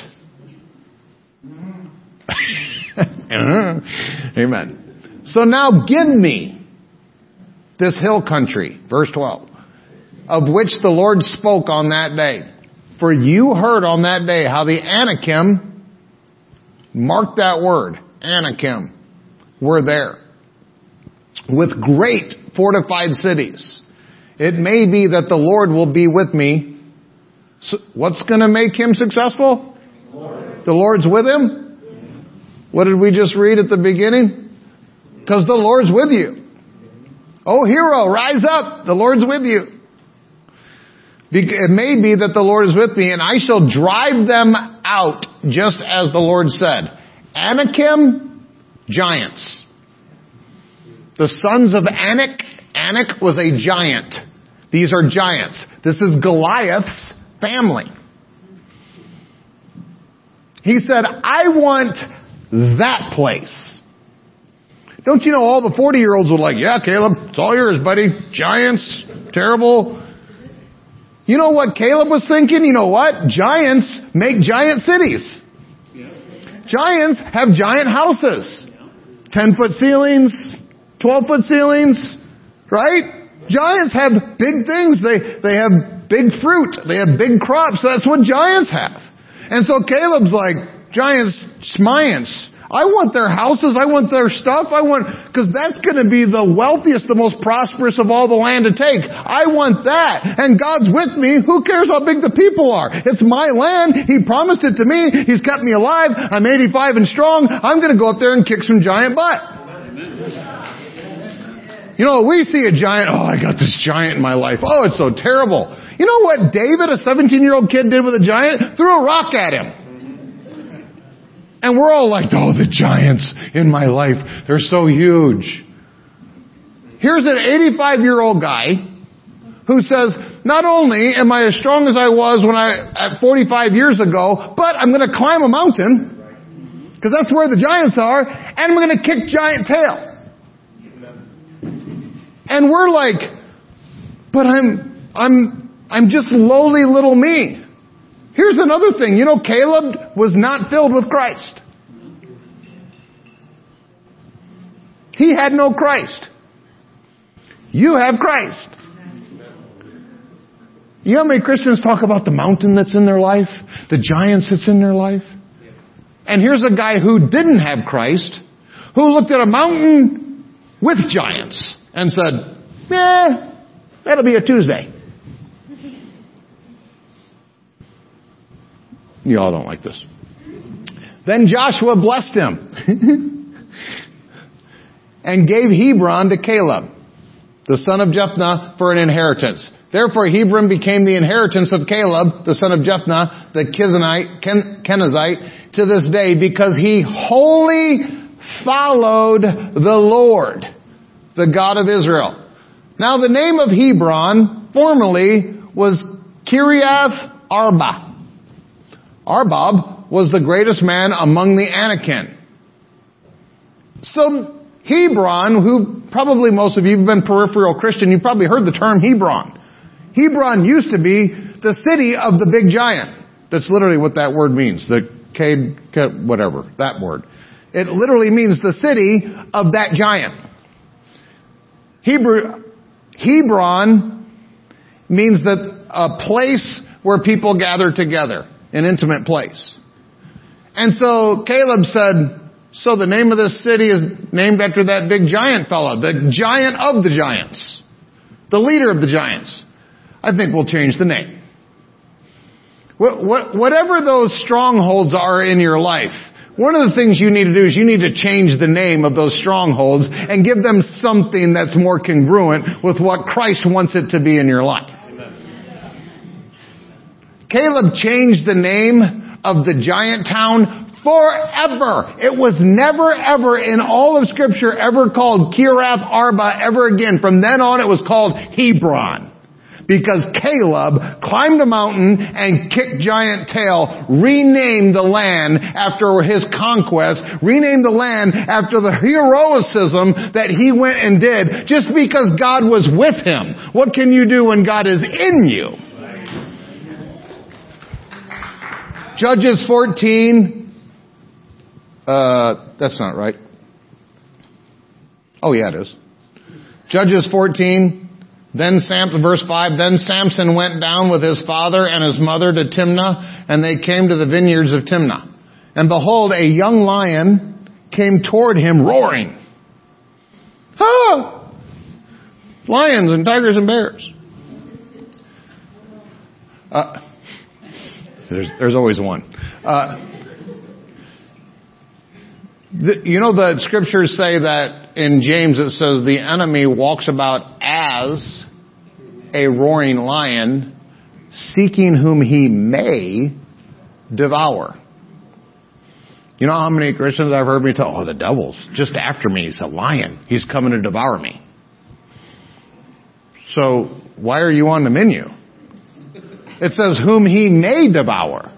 [LAUGHS] Amen. So now give me this hill country, verse 12, of which the Lord spoke on that day. For you heard on that day how the Anakim, mark that word, Anakim, were there with great fortified cities. It may be that the Lord will be with me. So what's going to make him successful? Lord. The Lord's with him? What did we just read at the beginning? Because the Lord's with you. Oh hero, rise up. The Lord's with you. It may be that the Lord is with me and I shall drive them out just as the Lord said. Anakim, giants. The sons of Anak, Anak was a giant. These are giants. This is Goliath's family. He said, I want that place. Don't you know all the 40 year olds were like, yeah, Caleb, it's all yours, buddy. Giants, terrible. You know what Caleb was thinking? You know what? Giants make giant cities. Giants have giant houses. 10 foot ceilings, 12 foot ceilings, right? Giants have big things. They, they have big fruit. They have big crops. That's what giants have. And so Caleb's like, giants, smiants. I want their houses. I want their stuff. I want, cause that's gonna be the wealthiest, the most prosperous of all the land to take. I want that. And God's with me. Who cares how big the people are? It's my land. He promised it to me. He's kept me alive. I'm 85 and strong. I'm gonna go up there and kick some giant butt. You know, we see a giant, oh, I got this giant in my life. Oh, it's so terrible. You know what David, a 17 year old kid, did with a giant? Threw a rock at him. And we're all like, oh, the giants in my life, they're so huge. Here's an 85 year old guy who says, not only am I as strong as I was when I, at 45 years ago, but I'm going to climb a mountain, because that's where the giants are, and I'm going to kick giant tail. And we're like, but I'm, I'm, I'm just lowly little me. Here's another thing. You know, Caleb was not filled with Christ. He had no Christ. You have Christ. You know how many Christians talk about the mountain that's in their life? The giants that's in their life? And here's a guy who didn't have Christ, who looked at a mountain with giants and said, eh, that'll be a Tuesday. You all don't like this. Then Joshua blessed him [LAUGHS] and gave Hebron to Caleb, the son of Jephunneh, for an inheritance. Therefore Hebron became the inheritance of Caleb, the son of Jephunneh, the Kizanite, Ken, Kenizzite, to this day, because he wholly followed the Lord, the God of Israel. Now the name of Hebron formerly was Kiriath Arba. Arbab was the greatest man among the Anakim. So Hebron, who probably most of you have been peripheral Christian, you've probably heard the term Hebron. Hebron used to be the city of the big giant. That's literally what that word means. The Cade, whatever, that word. It literally means the city of that giant. Hebrew, Hebron means that a place where people gather together, an intimate place. And so Caleb said, so the name of this city is named after that big giant fellow, the giant of the giants, the leader of the giants. I think we'll change the name. Whatever those strongholds are in your life, one of the things you need to do is you need to change the name of those strongholds and give them something that's more congruent with what Christ wants it to be in your life. Caleb changed the name of the giant town forever. It was never ever in all of scripture ever called Kiriath Arba ever again. From then on it was called Hebron because Caleb climbed a mountain and kicked giant tail, renamed the land after his conquest, renamed the land after the heroicism that he went and did just because God was with him. What can you do when God is in you? Judges 14, uh, that's not right. Oh yeah, it is. Judges 14, then Samson, verse 5, then Samson went down with his father and his mother to Timnah, and they came to the vineyards of Timnah. And behold, a young lion came toward him roaring. Ah! Lions and tigers and bears. Uh, there's, there's always one. Uh, The, you know the scriptures say that in James it says the enemy walks about as a roaring lion, seeking whom he may devour. You know how many Christians I've heard me tell, oh, the devil's just after me. He's a lion. He's coming to devour me. So, why are you on the menu? It says whom he may devour.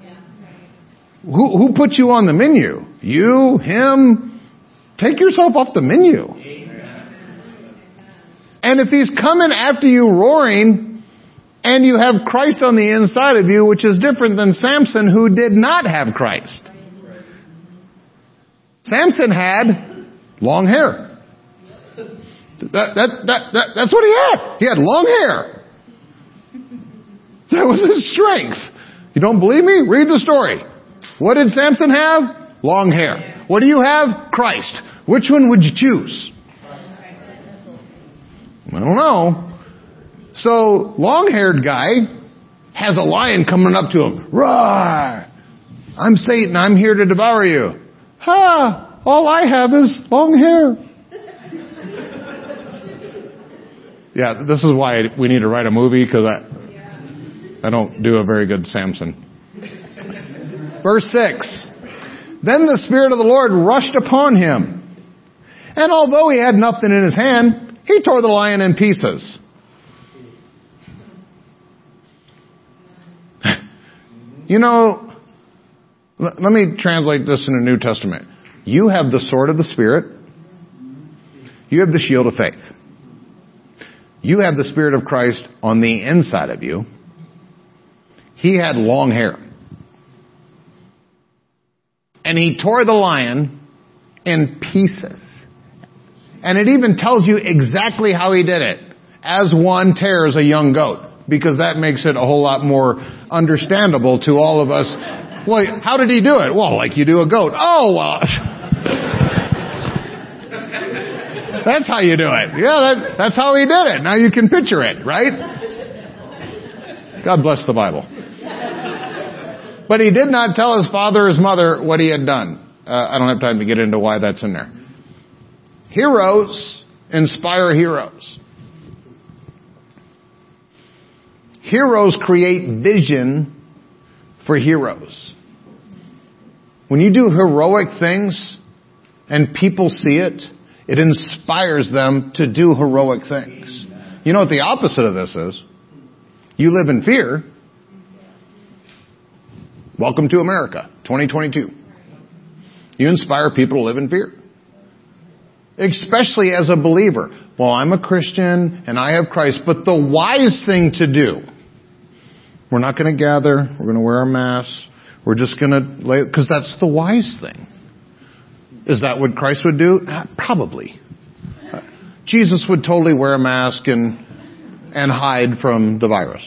Who, who put you on the menu? You? Him? Take yourself off the menu. And if he's coming after you roaring, and you have Christ on the inside of you, which is different than Samson who did not have Christ. Samson had long hair. That, that, that, that, that's what he had. He had long hair. That was his strength. You don't believe me? Read the story. What did Samson have? Long hair. What do you have? Christ. Which one would you choose? I don't know. So, long-haired guy has a lion coming up to him. Roar! I'm Satan. I'm here to devour you. Ha! All I have is long hair. [LAUGHS] yeah, this is why we need to write a movie because I, I don't do a very good Samson. Verse 6. Then the Spirit of the Lord rushed upon him. And although he had nothing in his hand, he tore the lion in pieces. [LAUGHS] you know, let me translate this in the New Testament. You have the sword of the Spirit. You have the shield of faith. You have the Spirit of Christ on the inside of you. He had long hair. And he tore the lion in pieces. And it even tells you exactly how he did it. As one tears a young goat. Because that makes it a whole lot more understandable to all of us. Well, how did he do it? Well, like you do a goat. Oh, well. [LAUGHS] that's how you do it. Yeah, that, that's how he did it. Now you can picture it, right? God bless the Bible. But he did not tell his father or his mother what he had done. Uh, I don't have time to get into why that's in there. Heroes inspire heroes. Heroes create vision for heroes. When you do heroic things and people see it, it inspires them to do heroic things. You know what the opposite of this is? You live in fear. Welcome to America, 2022. You inspire people to live in fear. Especially as a believer. Well, I'm a Christian and I have Christ, but the wise thing to do we're not going to gather. We're going to wear a mask. We're just going to lay, because that's the wise thing. Is that what Christ would do? Uh, probably. Uh, Jesus would totally wear a mask and, and hide from the virus.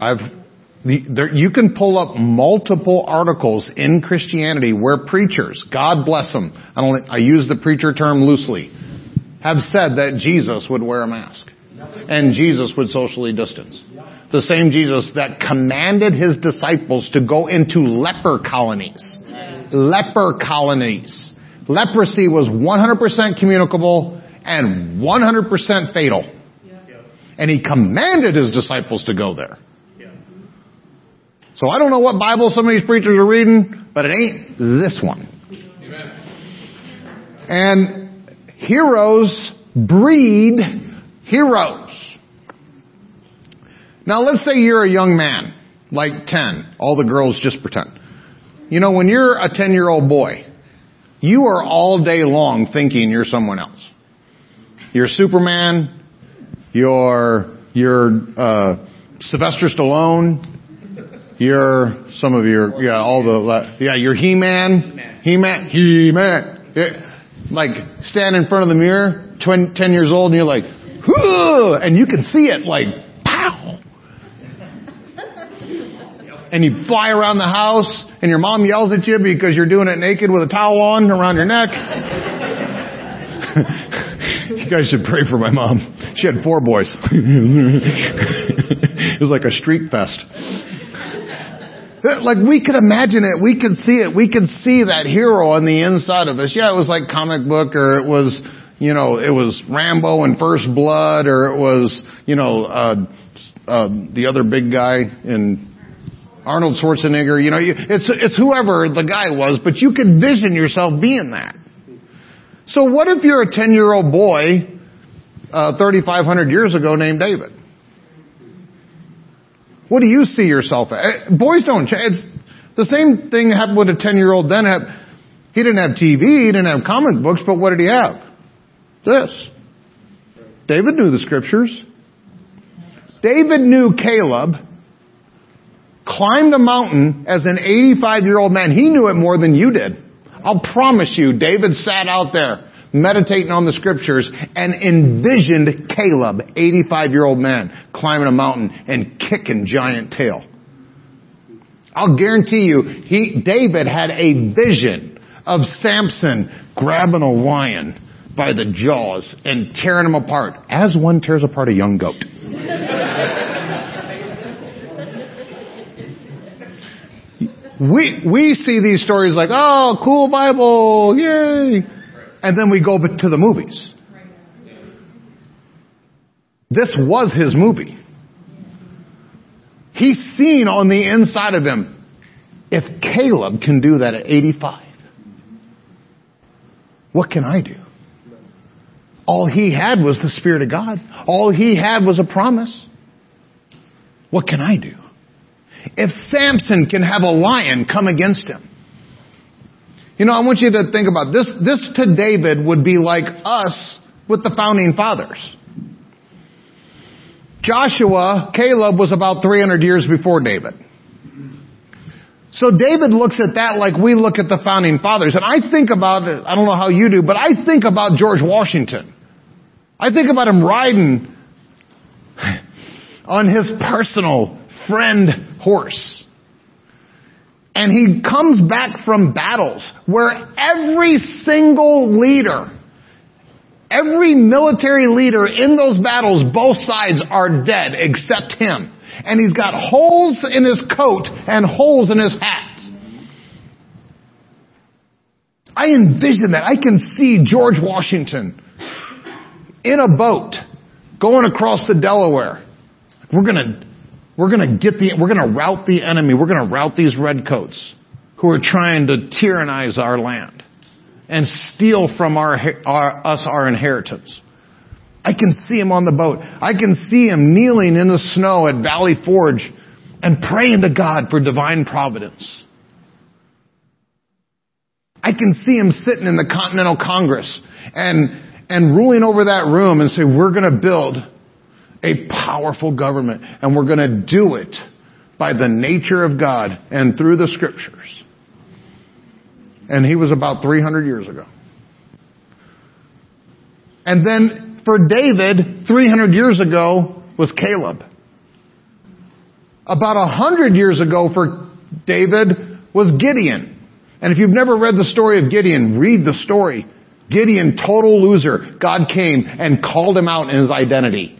I've, the, there, you can pull up multiple articles in Christianity where preachers, God bless them, I don't, I use the preacher term loosely, have said that Jesus would wear a mask. And Jesus would socially distance. The same Jesus that commanded his disciples to go into leper colonies. Leper colonies. Leprosy was 100% communicable and 100% fatal. And he commanded his disciples to go there. So I don't know what Bible some of these preachers are reading, but it ain't this one. And Heroes breed heroes. Now let's say you're a young man, like 10. All the girls just pretend. You know, when you're a 10 year old boy, you are all day long thinking you're someone else. You're Superman, you're, you're, uh, Sylvester Stallone, you're some of your, yeah, all the, yeah, you're He-Man, He-Man, He-Man like stand in front of the mirror, 10 years old, and you're like, Whoo! and you can see it like, pow! And you fly around the house, and your mom yells at you because you're doing it naked with a towel on around your neck. [LAUGHS] you guys should pray for my mom. She had four boys. [LAUGHS] it was like a street fest. Like we could imagine it, we could see it, we could see that hero on the inside of us. Yeah, it was like comic book or it was, you know, it was Rambo and First Blood or it was, you know, uh, uh, the other big guy in Arnold Schwarzenegger, you know, it's, it's whoever the guy was, but you could vision yourself being that. So what if you're a 10 year old boy, uh, 3,500 years ago named David? What do you see yourself at? Eh, boys don't change. It's the same thing happened with a 10 year old then. He didn't have TV, he didn't have comic books, but what did he have? This. David knew the scriptures. David knew Caleb climbed a mountain as an 85 year old man. He knew it more than you did. I'll promise you, David sat out there meditating on the scriptures and envisioned Caleb, 85 year old man, climbing a mountain and kicking giant tail. I'll guarantee you, he, David had a vision of Samson grabbing a lion by the jaws and tearing him apart as one tears apart a young goat. [LAUGHS] we, we see these stories like, oh, cool Bible, yay and then we go to the movies. This was his movie. He's seen on the inside of him, if Caleb can do that at 85, what can I do? All he had was the Spirit of God. All he had was a promise. What can I do? If Samson can have a lion come against him, you know, I want you to think about this. This to David would be like us with the founding fathers. Joshua, Caleb was about 300 years before David. So David looks at that like we look at the founding fathers. And I think about it, I don't know how you do, but I think about George Washington. I think about him riding [LAUGHS] on his personal friend horse. And he comes back from battles where every single leader, every military leader in those battles, both sides are dead except him. And he's got holes in his coat and holes in his hat. I envision that. I can see George Washington in a boat going across the Delaware. We're gonna we're going to get the, we're going to rout the enemy. We're going to rout these redcoats who are trying to tyrannize our land and steal from our, our, us our inheritance. I can see him on the boat. I can see him kneeling in the snow at Valley Forge and praying to God for divine providence. I can see him sitting in the Continental Congress and, and ruling over that room and say, we're going to build a powerful government and we're going to do it by the nature of God and through the scriptures. And he was about 300 years ago. And then for David, 300 years ago was Caleb. About 100 years ago for David was Gideon. And if you've never read the story of Gideon, read the story. Gideon, total loser. God came and called him out in his identity.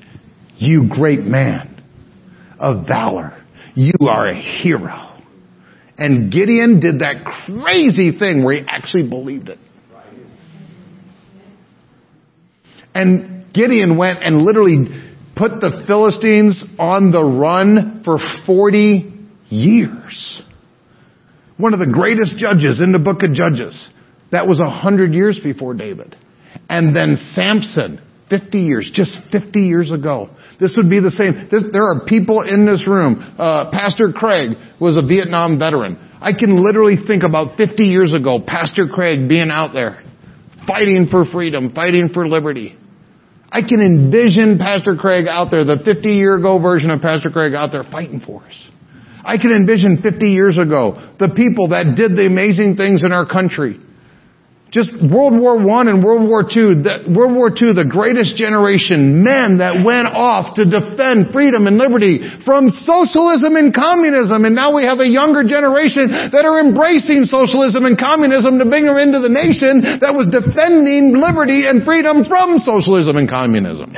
You great man of valor. You are a hero. And Gideon did that crazy thing where he actually believed it. And Gideon went and literally put the Philistines on the run for 40 years. One of the greatest judges in the book of Judges. That was a hundred years before David. And then Samson, 50 years, just 50 years ago, this would be the same. This, there are people in this room. Uh, Pastor Craig was a Vietnam veteran. I can literally think about 50 years ago, Pastor Craig being out there, fighting for freedom, fighting for liberty. I can envision Pastor Craig out there, the 50 year ago version of Pastor Craig out there fighting for us. I can envision 50 years ago, the people that did the amazing things in our country. Just World War I and World War II, the, World War II, the greatest generation, men that went off to defend freedom and liberty from socialism and communism. And now we have a younger generation that are embracing socialism and communism to bring them into the nation that was defending liberty and freedom from socialism and communism.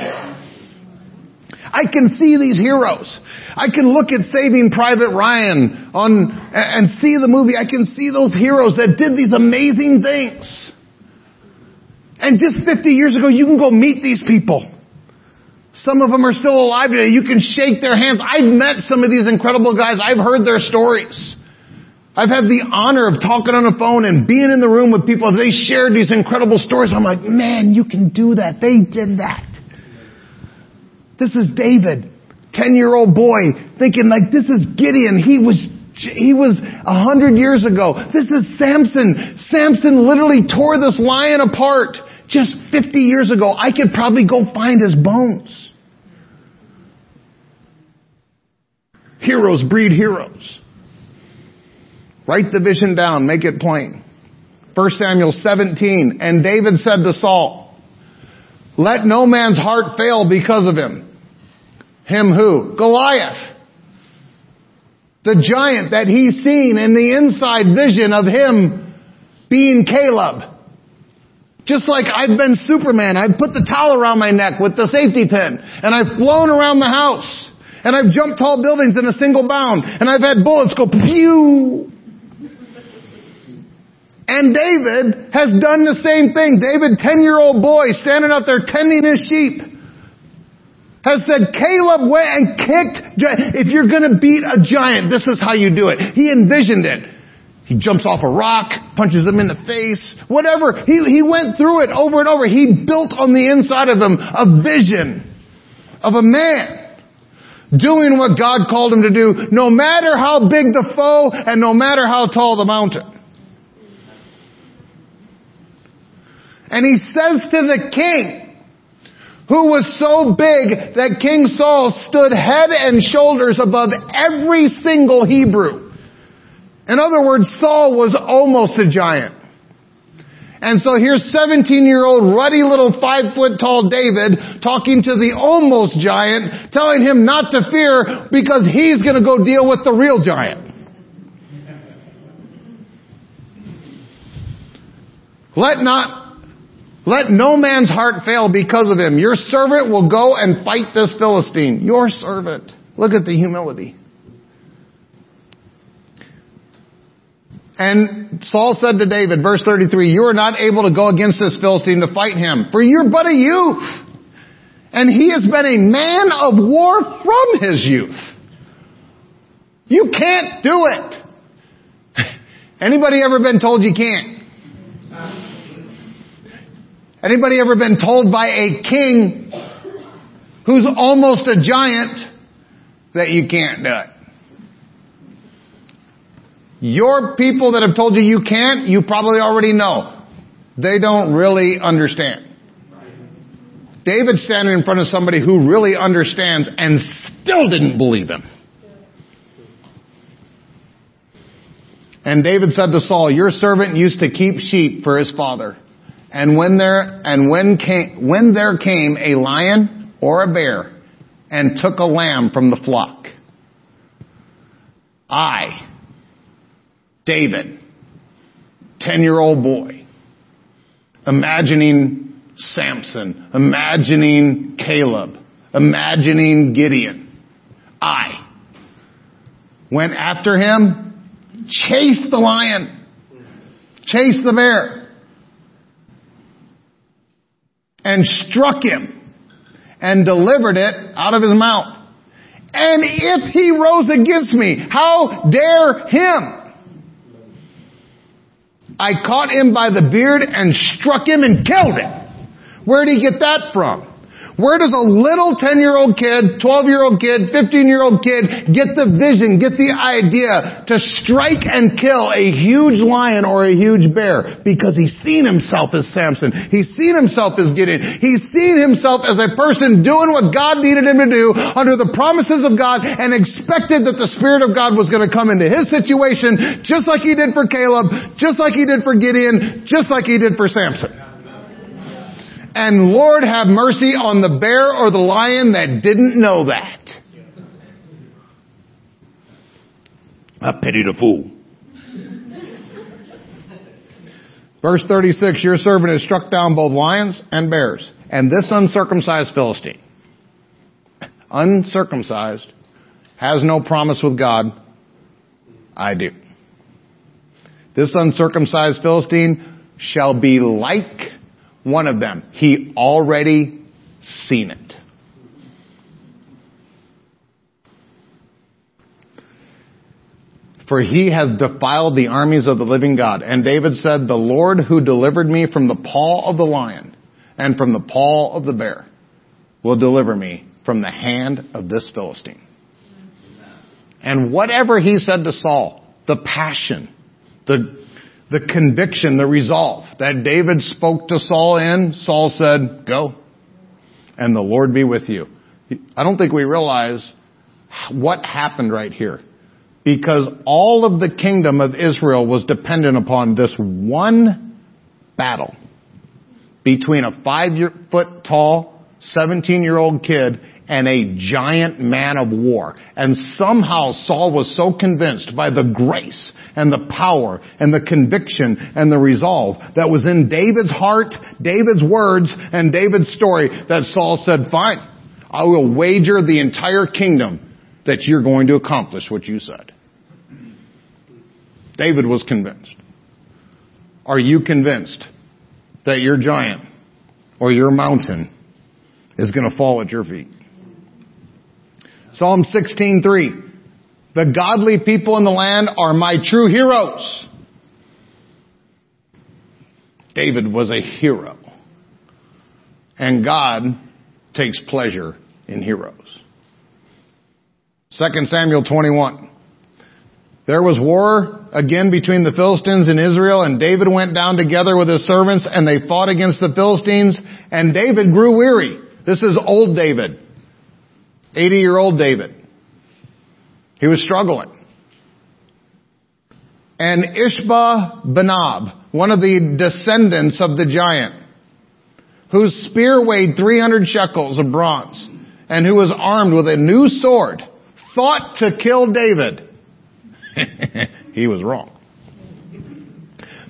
I can see these heroes. I can look at Saving Private Ryan on, and see the movie. I can see those heroes that did these amazing things. And just 50 years ago, you can go meet these people. Some of them are still alive today. You can shake their hands. I've met some of these incredible guys. I've heard their stories. I've had the honor of talking on the phone and being in the room with people. They shared these incredible stories. I'm like, man, you can do that. They did that. This is David, 10 year old boy, thinking like, this is Gideon. He was he was a hundred years ago. This is Samson. Samson literally tore this lion apart just 50 years ago. I could probably go find his bones. Heroes breed heroes. Write the vision down, make it plain. 1 Samuel 17, and David said to Saul, let no man's heart fail because of him. Him who? Goliath. The giant that he's seen in the inside vision of him being Caleb. Just like I've been Superman, I've put the towel around my neck with the safety pin, and I've flown around the house, and I've jumped tall buildings in a single bound, and I've had bullets go pew, and David has done the same thing. David, 10 year old boy, standing out there tending his sheep, has said, Caleb went and kicked, if you're gonna beat a giant, this is how you do it. He envisioned it. He jumps off a rock, punches him in the face, whatever. He, he went through it over and over. He built on the inside of him a vision of a man doing what God called him to do, no matter how big the foe and no matter how tall the mountain. And he says to the king, who was so big that King Saul stood head and shoulders above every single Hebrew. In other words, Saul was almost a giant. And so here's 17 year old ruddy little five foot tall David talking to the almost giant, telling him not to fear because he's gonna go deal with the real giant. Let not let no man's heart fail because of him. Your servant will go and fight this Philistine. Your servant. Look at the humility. And Saul said to David, verse 33, you are not able to go against this Philistine to fight him, for you're but a youth. And he has been a man of war from his youth. You can't do it. [LAUGHS] Anybody ever been told you can't? Anybody ever been told by a king who's almost a giant that you can't do it? Your people that have told you you can't, you probably already know. They don't really understand. David's standing in front of somebody who really understands and still didn't believe him. And David said to Saul, your servant used to keep sheep for his father. And when there, and when came, when there came a lion or a bear and took a lamb from the flock, I, David, 10 year old boy, imagining Samson, imagining Caleb, imagining Gideon, I went after him, chased the lion, chased the bear, and struck him and delivered it out of his mouth. And if he rose against me, how dare him? I caught him by the beard and struck him and killed him. Where did he get that from? Where does a little 10 year old kid, 12 year old kid, 15 year old kid get the vision, get the idea to strike and kill a huge lion or a huge bear? Because he's seen himself as Samson. He's seen himself as Gideon. He's seen himself as a person doing what God needed him to do under the promises of God and expected that the Spirit of God was going to come into his situation just like he did for Caleb, just like he did for Gideon, just like he did for Samson. And Lord have mercy on the bear or the lion that didn't know that. I pity the fool. Verse 36, your servant has struck down both lions and bears, and this uncircumcised Philistine. uncircumcised, has no promise with God, I do. This uncircumcised Philistine shall be like one of them. He already seen it. For he has defiled the armies of the living God. And David said, The Lord who delivered me from the paw of the lion and from the paw of the bear will deliver me from the hand of this Philistine. And whatever he said to Saul, the passion, the, the conviction, the resolve that David spoke to Saul in, Saul said, go. And the Lord be with you. I don't think we realize what happened right here because all of the kingdom of Israel was dependent upon this one battle between a five foot tall, 17 year old kid and a giant man of war. And somehow Saul was so convinced by the grace and the power and the conviction and the resolve that was in David's heart, David's words, and David's story that Saul said, fine, I will wager the entire kingdom that you're going to accomplish what you said. David was convinced. Are you convinced that your giant or your mountain is going to fall at your feet? Psalm 16:3 The godly people in the land are my true heroes. David was a hero. And God takes pleasure in heroes. 2 Samuel 21. There was war again between the Philistines and Israel, and David went down together with his servants, and they fought against the Philistines, and David grew weary. This is old David. 80 year old David. He was struggling. And Ishbi-benob, one of the descendants of the giant, whose spear weighed 300 shekels of bronze, and who was armed with a new sword, thought to kill David. [LAUGHS] he was wrong.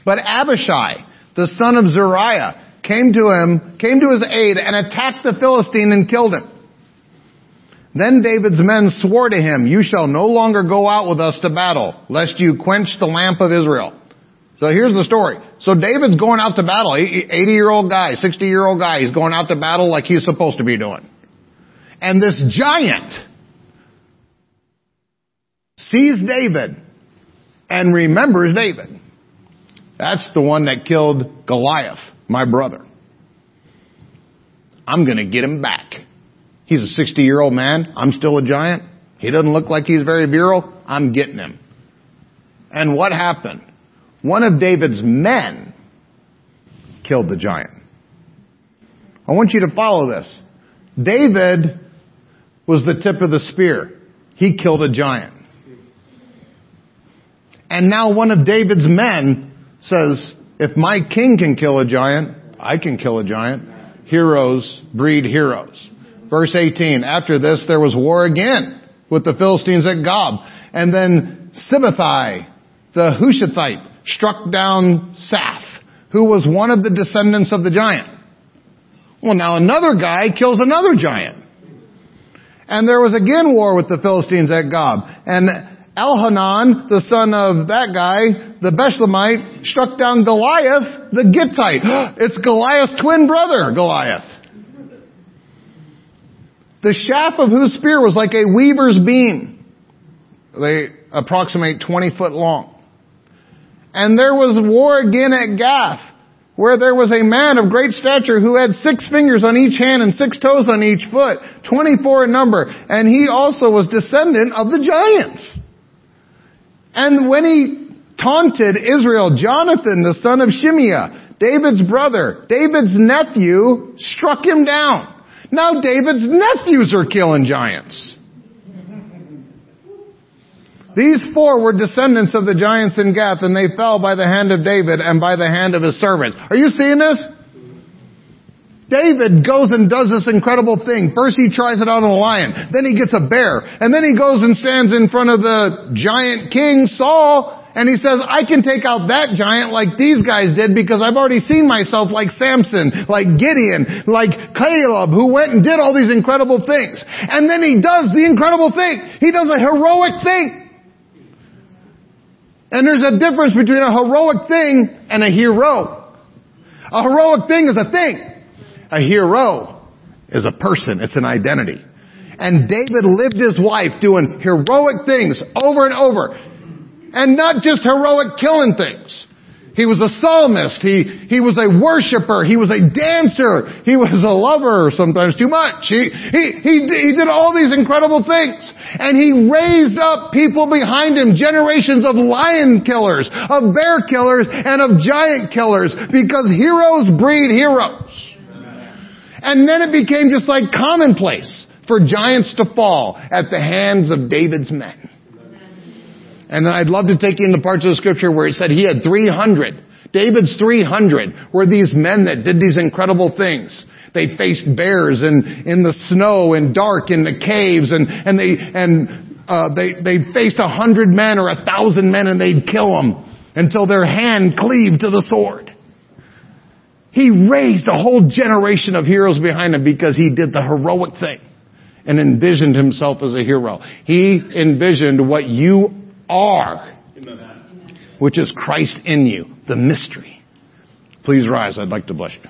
But Abishai, the son of Zeruiah, came to him, came to his aid and attacked the Philistine and killed him. Then David's men swore to him, you shall no longer go out with us to battle, lest you quench the lamp of Israel. So here's the story. So David's going out to battle, 80 year old guy, 60 year old guy, he's going out to battle like he's supposed to be doing. And this giant sees David and remembers David. That's the one that killed Goliath, my brother. I'm gonna get him back. He's a 60 year old man. I'm still a giant. He doesn't look like he's very virile. I'm getting him. And what happened? One of David's men killed the giant. I want you to follow this. David was the tip of the spear. He killed a giant. And now one of David's men says, if my king can kill a giant, I can kill a giant. Heroes breed heroes. Verse 18, after this there was war again with the Philistines at Gob. And then Sibbethai, the Hushathite, struck down Saph, who was one of the descendants of the giant. Well now another guy kills another giant. And there was again war with the Philistines at Gob. And Elhanan, the son of that guy, the Bethlehemite, struck down Goliath, the Gittite. [GASPS] it's Goliath's twin brother, Goliath. The shaft of whose spear was like a weaver's beam. They approximate 20 foot long. And there was war again at Gath, where there was a man of great stature who had six fingers on each hand and six toes on each foot, 24 in number, and he also was descendant of the giants. And when he taunted Israel, Jonathan, the son of Shimeah, David's brother, David's nephew, struck him down. Now David's nephews are killing giants. These four were descendants of the giants in Gath, and they fell by the hand of David and by the hand of his servants. Are you seeing this? David goes and does this incredible thing. First he tries it on a lion. Then he gets a bear. And then he goes and stands in front of the giant king Saul And he says, I can take out that giant like these guys did because I've already seen myself like Samson, like Gideon, like Caleb, who went and did all these incredible things. And then he does the incredible thing. He does a heroic thing. And there's a difference between a heroic thing and a hero. A heroic thing is a thing. A hero is a person. It's an identity. And David lived his life doing heroic things over and over. And not just heroic killing things. He was a psalmist. He, he was a worshiper. He was a dancer. He was a lover, sometimes too much. He, he, he, he did all these incredible things. And he raised up people behind him, generations of lion killers, of bear killers, and of giant killers, because heroes breed heroes. And then it became just like commonplace for giants to fall at the hands of David's men. And then I'd love to take you into parts of the scripture where it said he had 300. David's 300 were these men that did these incredible things. They faced bears in, in the snow and dark in the caves and, and they, and, uh, they, they faced a hundred men or a thousand men and they'd kill them until their hand cleaved to the sword. He raised a whole generation of heroes behind him because he did the heroic thing and envisioned himself as a hero. He envisioned what you are, which is Christ in you, the mystery. Please rise. I'd like to bless you.